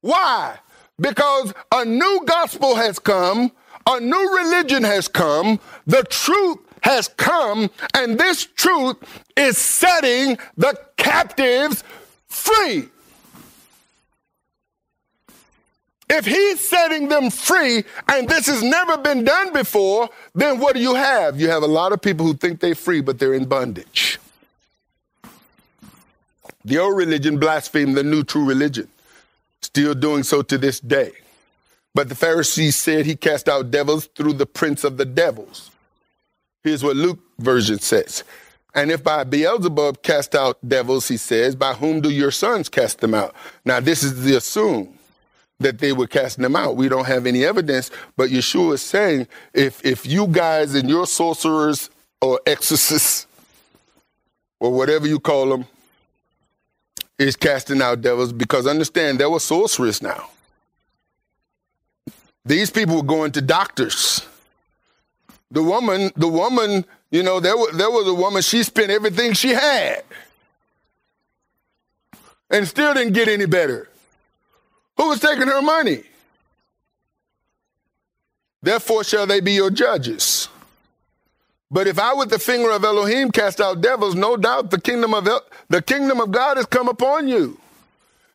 Why? Because a new gospel has come, a new religion has come, the truth has come, and this truth is setting the captives free. If he's setting them free and this has never been done before, then what do you have? You have a lot of people who think they're free, but they're in bondage. The old religion blasphemed the new true religion, still doing so to this day. But the Pharisees said he cast out devils through the prince of the devils. Here's what Luke version says. And if by Beelzebub cast out devils, he says, by whom do your sons cast them out? Now, this is the assume that they were casting them out. We don't have any evidence, but Yeshua is saying, if, if you guys and your sorcerers or exorcists or whatever you call them is casting out devils because understand there were sorcerers now. These people were going to doctors. The woman, the woman, you know, there was, there was a woman, she spent everything she had and still didn't get any better. Who was taking her money? Therefore shall they be your judges. But if I with the finger of Elohim cast out devils, no doubt the kingdom of El- the kingdom of God has come upon you.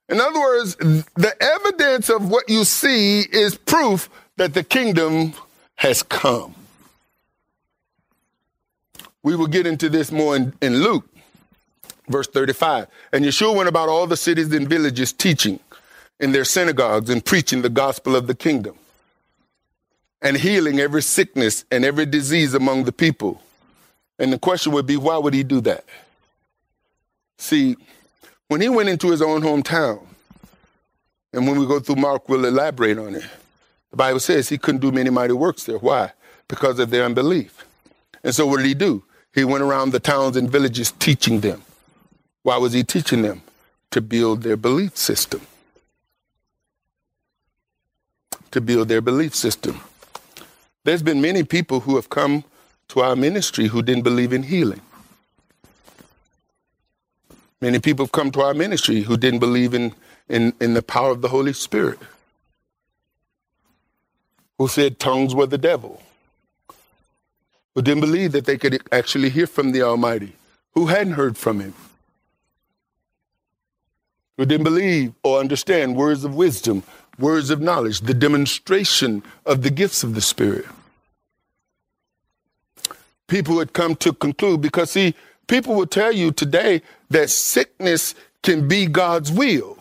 In other words, the evidence of what you see is proof that the kingdom has come. We will get into this more in, in Luke, verse 35. And Yeshua went about all the cities and villages teaching in their synagogues and preaching the gospel of the kingdom and healing every sickness and every disease among the people. And the question would be, why would he do that? See, when he went into his own hometown, and when we go through Mark, we'll elaborate on it. The Bible says he couldn't do many mighty works there. Why? Because of their unbelief. And so what did he do? He went around the towns and villages teaching them. Why was he teaching them? To build their belief system. To build their belief system. There's been many people who have come to our ministry who didn't believe in healing. Many people have come to our ministry who didn't believe in, in, in the power of the Holy Spirit, who said tongues were the devil, who didn't believe that they could actually hear from the Almighty, who hadn't heard from Him, who didn't believe or understand words of wisdom, words of knowledge, the demonstration of the gifts of the Spirit. People had come to conclude because, see, people will tell you today that sickness can be God's will.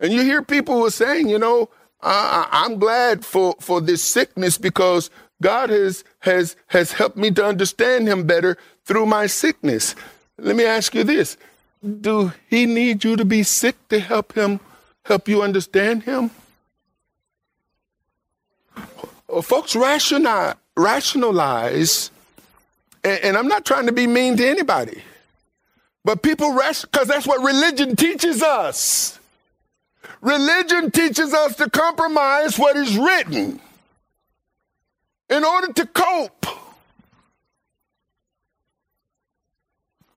And you hear people who are saying, you know, I, I'm glad for, for this sickness because God has, has, has helped me to understand him better through my sickness. Let me ask you this. Do he need you to be sick to help him, help you understand him? Well, folks rationalize, rationalize and, and I'm not trying to be mean to anybody, but people rest because that's what religion teaches us. Religion teaches us to compromise what is written in order to cope.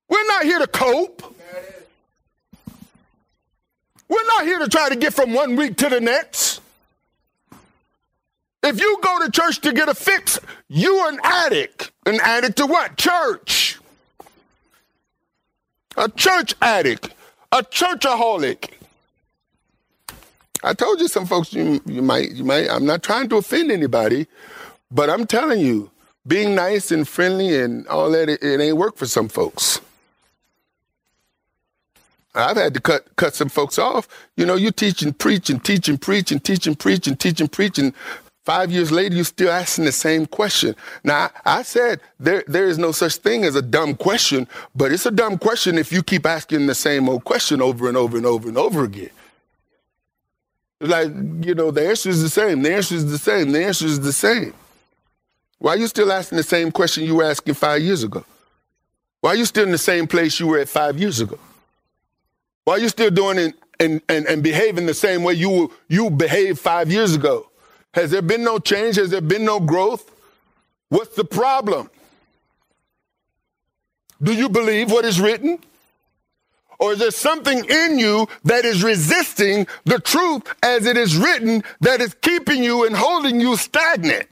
We're not here to cope. We're not here to try to get from one week to the next. If you go to church to get a fix, you're an addict. An addict to what? Church. A church addict. A churchaholic. I told you some folks you, you might you might I'm not trying to offend anybody, but I'm telling you, being nice and friendly and all that it, it ain't work for some folks. I've had to cut cut some folks off. You know, you teach and preach and teach and preach and teach and preach and teach and preach and five years later you're still asking the same question. Now I said there there is no such thing as a dumb question, but it's a dumb question if you keep asking the same old question over and over and over and over again. Like, you know, the answer is the same. The answer is the same. The answer is the same. Why are you still asking the same question you were asking five years ago? Why are you still in the same place you were at five years ago? Why are you still doing it and, and, and behaving the same way you, you behaved five years ago? Has there been no change? Has there been no growth? What's the problem? Do you believe what is written? Or is there something in you that is resisting the truth as it is written that is keeping you and holding you stagnant?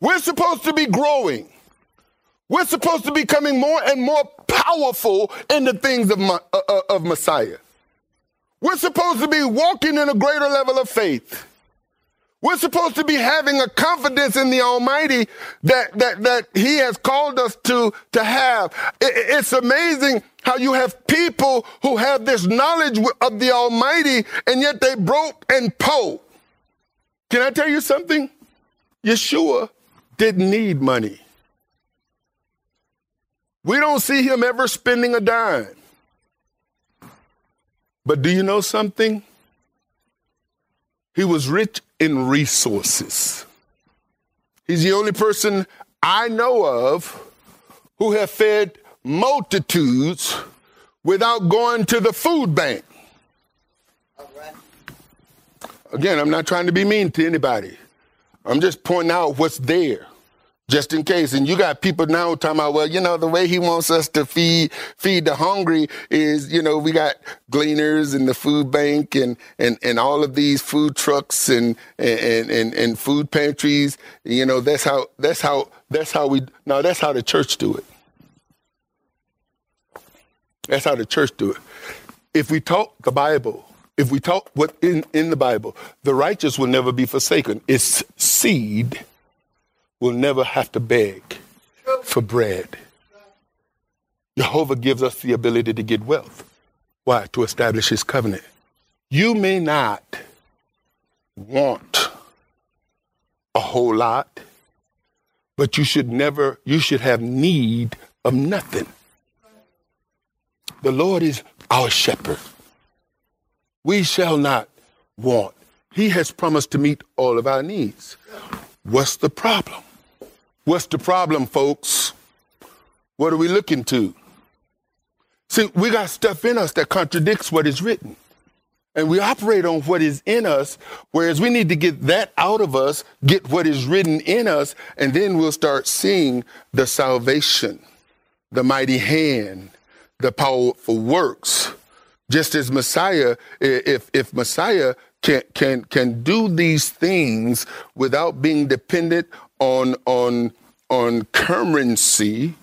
We're supposed to be growing. We're supposed to be becoming more and more powerful in the things of, uh, uh, of Messiah. We're supposed to be walking in a greater level of faith. We're supposed to be having a confidence in the Almighty that, that, that He has called us to, to have. It's amazing how you have people who have this knowledge of the Almighty and yet they broke and po. Can I tell you something? Yeshua didn't need money. We don't see him ever spending a dime. But do you know something? He was rich in resources. He's the only person I know of who have fed multitudes without going to the food bank. Again, I'm not trying to be mean to anybody. I'm just pointing out what's there. Just in case. And you got people now talking about, well, you know, the way he wants us to feed feed the hungry is, you know, we got gleaners and the food bank and and, and all of these food trucks and and, and and food pantries. You know, that's how that's how that's how we now that's how the church do it. That's how the church do it. If we talk the Bible, if we talk what in, in the Bible, the righteous will never be forsaken. Its seed will never have to beg for bread. Jehovah gives us the ability to get wealth. Why? To establish his covenant. You may not want a whole lot, but you should never, you should have need of nothing. The Lord is our shepherd. We shall not want. He has promised to meet all of our needs. What's the problem? What's the problem, folks? What are we looking to? See, we got stuff in us that contradicts what is written. And we operate on what is in us, whereas we need to get that out of us, get what is written in us, and then we'll start seeing the salvation, the mighty hand, the powerful works. Just as Messiah, if, if Messiah can, can, can do these things without being dependent on on on currency.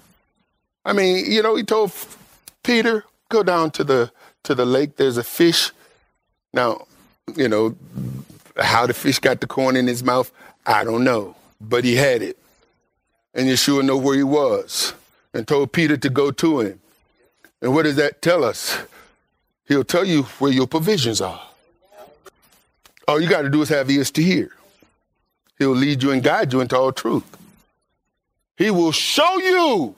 I mean, you know, he told Peter, "Go down to the to the lake. There's a fish." Now, you know how the fish got the corn in his mouth. I don't know, but he had it, and Yeshua know where he was, and told Peter to go to him. And what does that tell us? He'll tell you where your provisions are. All you got to do is have ears to hear. He'll lead you and guide you into all truth. He will show you.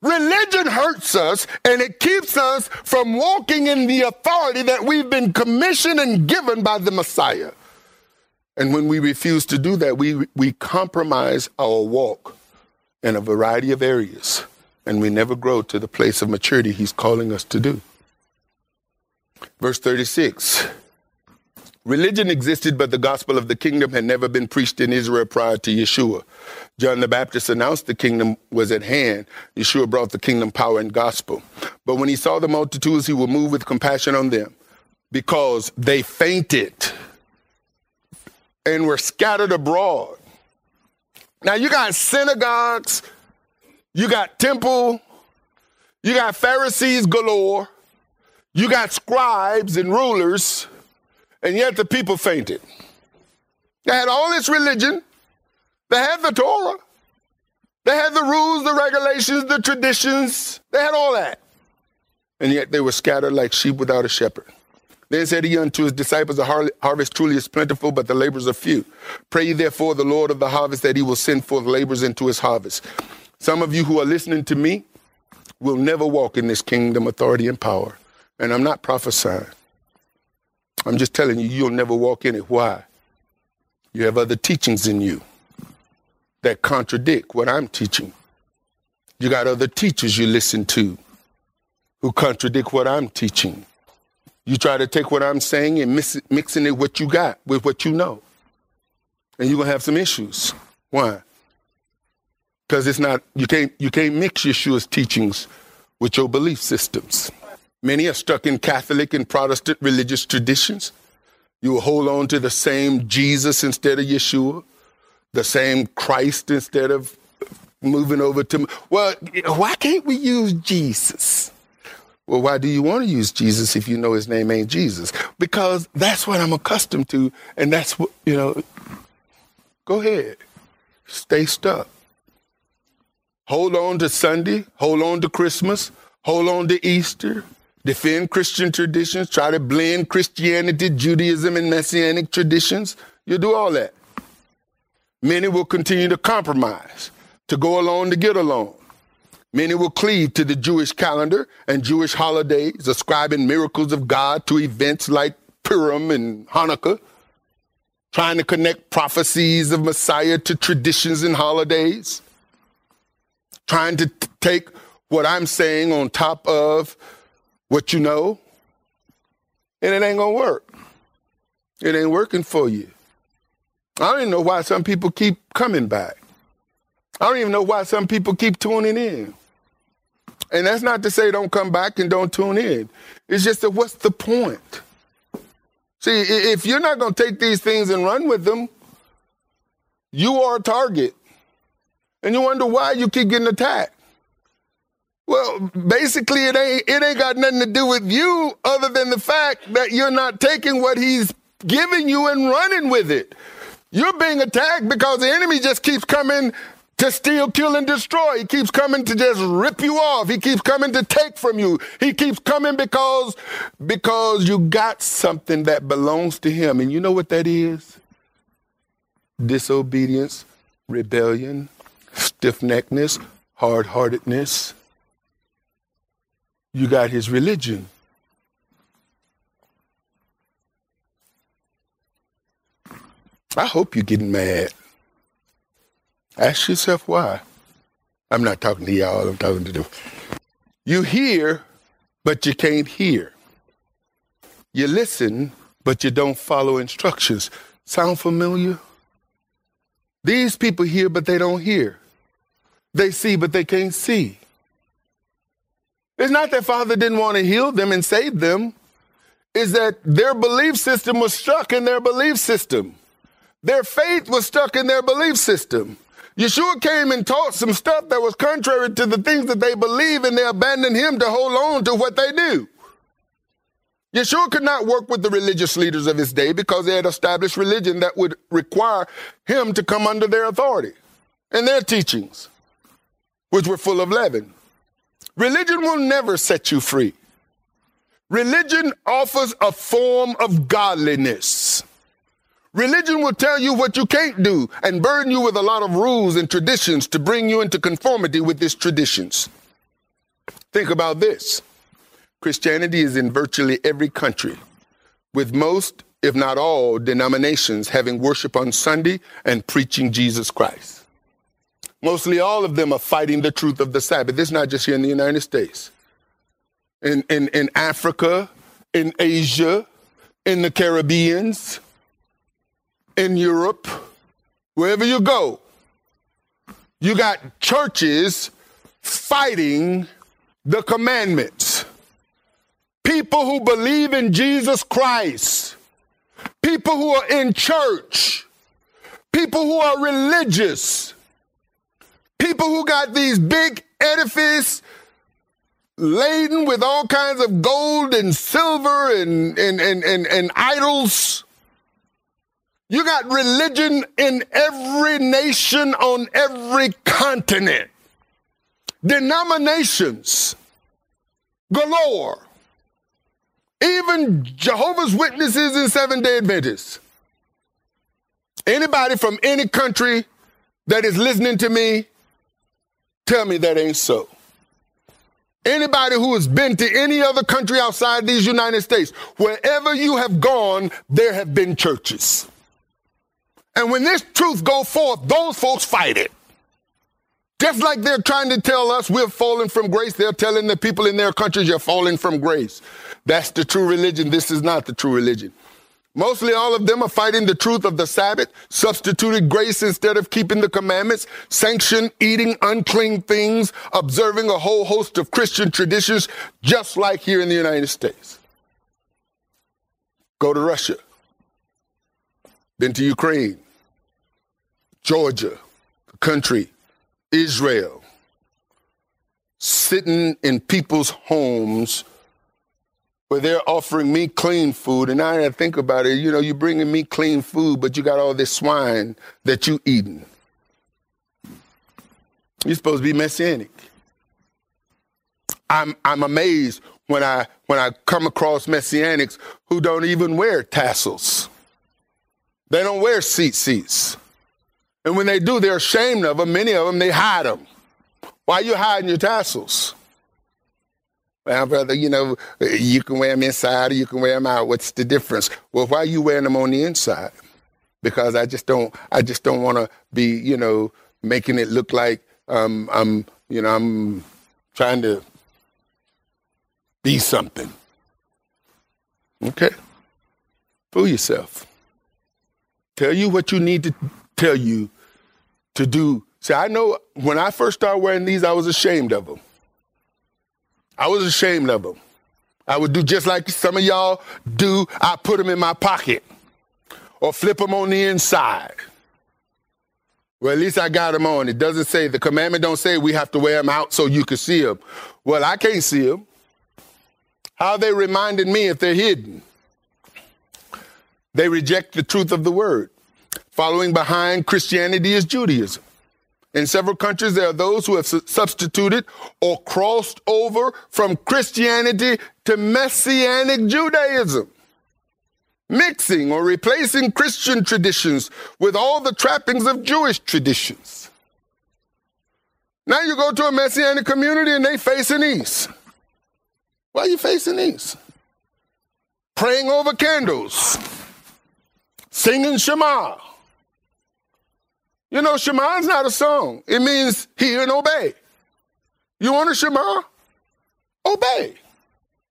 Religion hurts us and it keeps us from walking in the authority that we've been commissioned and given by the Messiah. And when we refuse to do that, we, we compromise our walk in a variety of areas and we never grow to the place of maturity He's calling us to do. Verse 36 Religion existed, but the gospel of the kingdom had never been preached in Israel prior to Yeshua. John the Baptist announced the kingdom was at hand. Yeshua brought the kingdom power and gospel. But when he saw the multitudes, he was moved with compassion on them because they fainted and were scattered abroad. Now you got synagogues, you got temple, you got Pharisees galore, you got scribes and rulers and yet the people fainted. They had all this religion, they had the Torah, they had the rules, the regulations, the traditions, they had all that. And yet they were scattered like sheep without a shepherd. Then said he unto his disciples, The harvest truly is plentiful, but the laborers are few. Pray therefore the Lord of the harvest that he will send forth laborers into his harvest. Some of you who are listening to me will never walk in this kingdom authority and power. And I'm not prophesying. I'm just telling you, you'll never walk in it. Why? You have other teachings in you that contradict what I'm teaching. You got other teachers you listen to who contradict what I'm teaching. You try to take what I'm saying and mix, mixing it what you got with what you know. And you're gonna have some issues. Why? Because it's not you can't you can't mix Yeshua's teachings with your belief systems. Many are stuck in Catholic and Protestant religious traditions. You will hold on to the same Jesus instead of Yeshua, the same Christ instead of moving over to, well, why can't we use Jesus? Well, why do you want to use Jesus if you know his name ain't Jesus? Because that's what I'm accustomed to, and that's what, you know, go ahead. Stay stuck. Hold on to Sunday, hold on to Christmas, hold on to Easter, defend Christian traditions, try to blend Christianity, Judaism, and Messianic traditions. You'll do all that. Many will continue to compromise, to go along to get along. Many will cleave to the Jewish calendar and Jewish holidays, ascribing miracles of God to events like Purim and Hanukkah, trying to connect prophecies of Messiah to traditions and holidays, trying to t- take what I'm saying on top of what you know, and it ain't gonna work. It ain't working for you. I don't even know why some people keep coming back. I don't even know why some people keep tuning in. And that's not to say don't come back and don't tune in. It's just that what's the point? See, if you're not going to take these things and run with them, you are a target. And you wonder why you keep getting attacked. Well, basically, it ain't it ain't got nothing to do with you, other than the fact that you're not taking what he's giving you and running with it. You're being attacked because the enemy just keeps coming to steal, kill, and destroy. He keeps coming to just rip you off. He keeps coming to take from you. He keeps coming because because you got something that belongs to him, and you know what that is? Disobedience, rebellion, stiff neckedness, hard heartedness you got his religion. I hope you're getting mad. Ask yourself why. I'm not talking to y'all, I'm talking to the. You hear, but you can't hear. You listen, but you don't follow instructions. Sound familiar? These people hear, but they don't hear. They see, but they can't see. It's not that Father didn't want to heal them and save them. Is that their belief system was stuck in their belief system. Their faith was stuck in their belief system. Yeshua came and taught some stuff that was contrary to the things that they believe, and they abandoned him to hold on to what they knew. Yeshua could not work with the religious leaders of his day because they had established religion that would require him to come under their authority and their teachings, which were full of leaven. Religion will never set you free. Religion offers a form of godliness. Religion will tell you what you can't do and burden you with a lot of rules and traditions to bring you into conformity with these traditions. Think about this Christianity is in virtually every country, with most, if not all, denominations having worship on Sunday and preaching Jesus Christ. Mostly all of them are fighting the truth of the Sabbath. Is not just here in the United States. In, in, in Africa, in Asia, in the Caribbeans, in Europe, wherever you go, you got churches fighting the commandments. People who believe in Jesus Christ, people who are in church, people who are religious, people who got these big edifices laden with all kinds of gold and silver and, and, and, and, and idols. You got religion in every nation on every continent. Denominations galore. Even Jehovah's Witnesses and Seven day Adventists. Anybody from any country that is listening to me Tell me that ain't so. Anybody who has been to any other country outside these United States, wherever you have gone, there have been churches. And when this truth go forth, those folks fight it. Just like they're trying to tell us we're falling from grace, they're telling the people in their countries you're falling from grace. That's the true religion. This is not the true religion. Mostly all of them are fighting the truth of the Sabbath, substituted grace instead of keeping the commandments, sanctioned eating unclean things, observing a whole host of Christian traditions, just like here in the United States. Go to Russia. Been to Ukraine, Georgia, the country, Israel. Sitting in people's homes they're offering me clean food. And I think about it, you know, you're bringing me clean food, but you got all this swine that you eating. You're supposed to be messianic. I'm, I'm amazed when I, when I come across messianics who don't even wear tassels. They don't wear tzitzit. And when they do, they're ashamed of them. Many of them, they hide them. Why are you hiding your tassels? Well, brother, you know, you can wear them inside or you can wear them out. What's the difference? Well, why are you wearing them on the inside? Because I just don't, I just don't want to be, you know, making it look like um, I'm, you know, I'm trying to be something. Okay. Fool yourself. Tell you what you need to tell you to do See, I know when I first started wearing these, I was ashamed of them. I was ashamed of them. I would do just like some of y'all do. I put them in my pocket or flip them on the inside. Well, at least I got them on. It doesn't say, the commandment don't say we have to wear them out so you can see them. Well, I can't see them. How they reminded me if they're hidden? They reject the truth of the word. Following behind Christianity is Judaism. In several countries, there are those who have su- substituted or crossed over from Christianity to Messianic Judaism, mixing or replacing Christian traditions with all the trappings of Jewish traditions. Now you go to a Messianic community and they facing these. Why are you facing these? Praying over candles, singing Shema. You know, Shema is not a song. It means hear and obey. You want a Shema? Obey.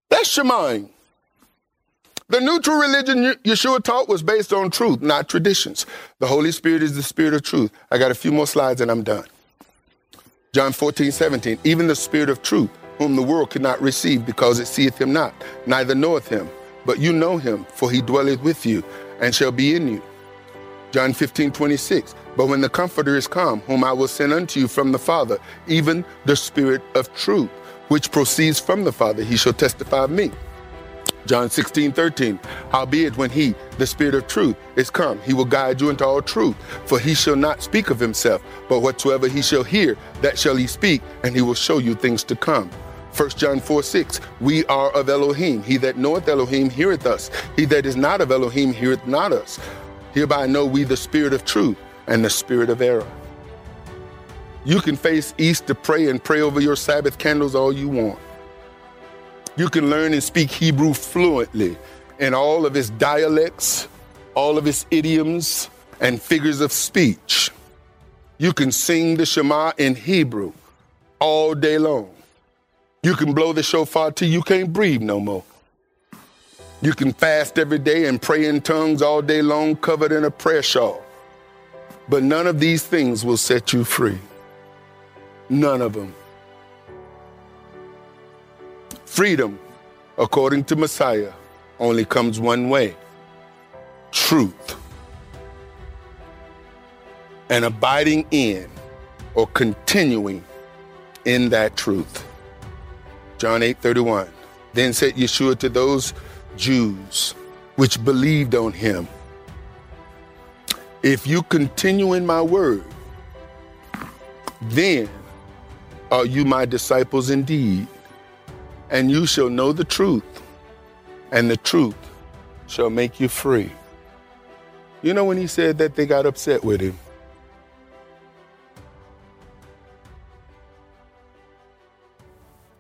That's Shemaing. The neutral religion Yeshua taught was based on truth, not traditions. The Holy Spirit is the Spirit of truth. I got a few more slides and I'm done. John 14, 17. Even the Spirit of truth, whom the world cannot receive because it seeth him not, neither knoweth him. But you know him, for he dwelleth with you and shall be in you. John 15, 26. But when the Comforter is come, whom I will send unto you from the Father, even the Spirit of truth, which proceeds from the Father, he shall testify of me. John 16, 13. Howbeit, when he, the Spirit of truth, is come, he will guide you into all truth. For he shall not speak of himself, but whatsoever he shall hear, that shall he speak, and he will show you things to come. 1 John 4, 6. We are of Elohim. He that knoweth Elohim heareth us. He that is not of Elohim heareth not us. Hereby know we the Spirit of truth and the spirit of error. You can face east to pray and pray over your Sabbath candles all you want. You can learn and speak Hebrew fluently in all of its dialects, all of its idioms, and figures of speech. You can sing the Shema in Hebrew all day long. You can blow the shofar till you can't breathe no more. You can fast every day and pray in tongues all day long, covered in a prayer shawl. But none of these things will set you free. None of them. Freedom, according to Messiah, only comes one way truth. And abiding in or continuing in that truth. John 8 31. Then said Yeshua to those Jews which believed on him, if you continue in my word, then are you my disciples indeed, and you shall know the truth, and the truth shall make you free. You know when he said that they got upset with him?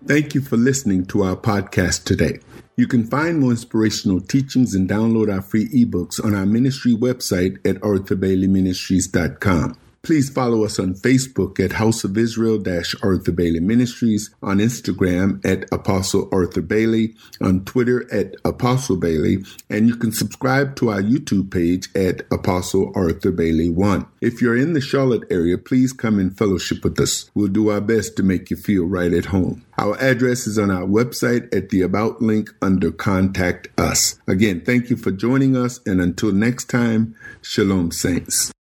Thank you for listening to our podcast today. You can find more inspirational teachings and download our free ebooks on our ministry website at arthurbaileyministries.com. Please follow us on Facebook at House of Israel Arthur Bailey Ministries, on Instagram at Apostle Arthur Bailey, on Twitter at Apostle Bailey, and you can subscribe to our YouTube page at Apostle Arthur Bailey 1. If you're in the Charlotte area, please come and fellowship with us. We'll do our best to make you feel right at home. Our address is on our website at the About link under Contact Us. Again, thank you for joining us, and until next time, Shalom, Saints.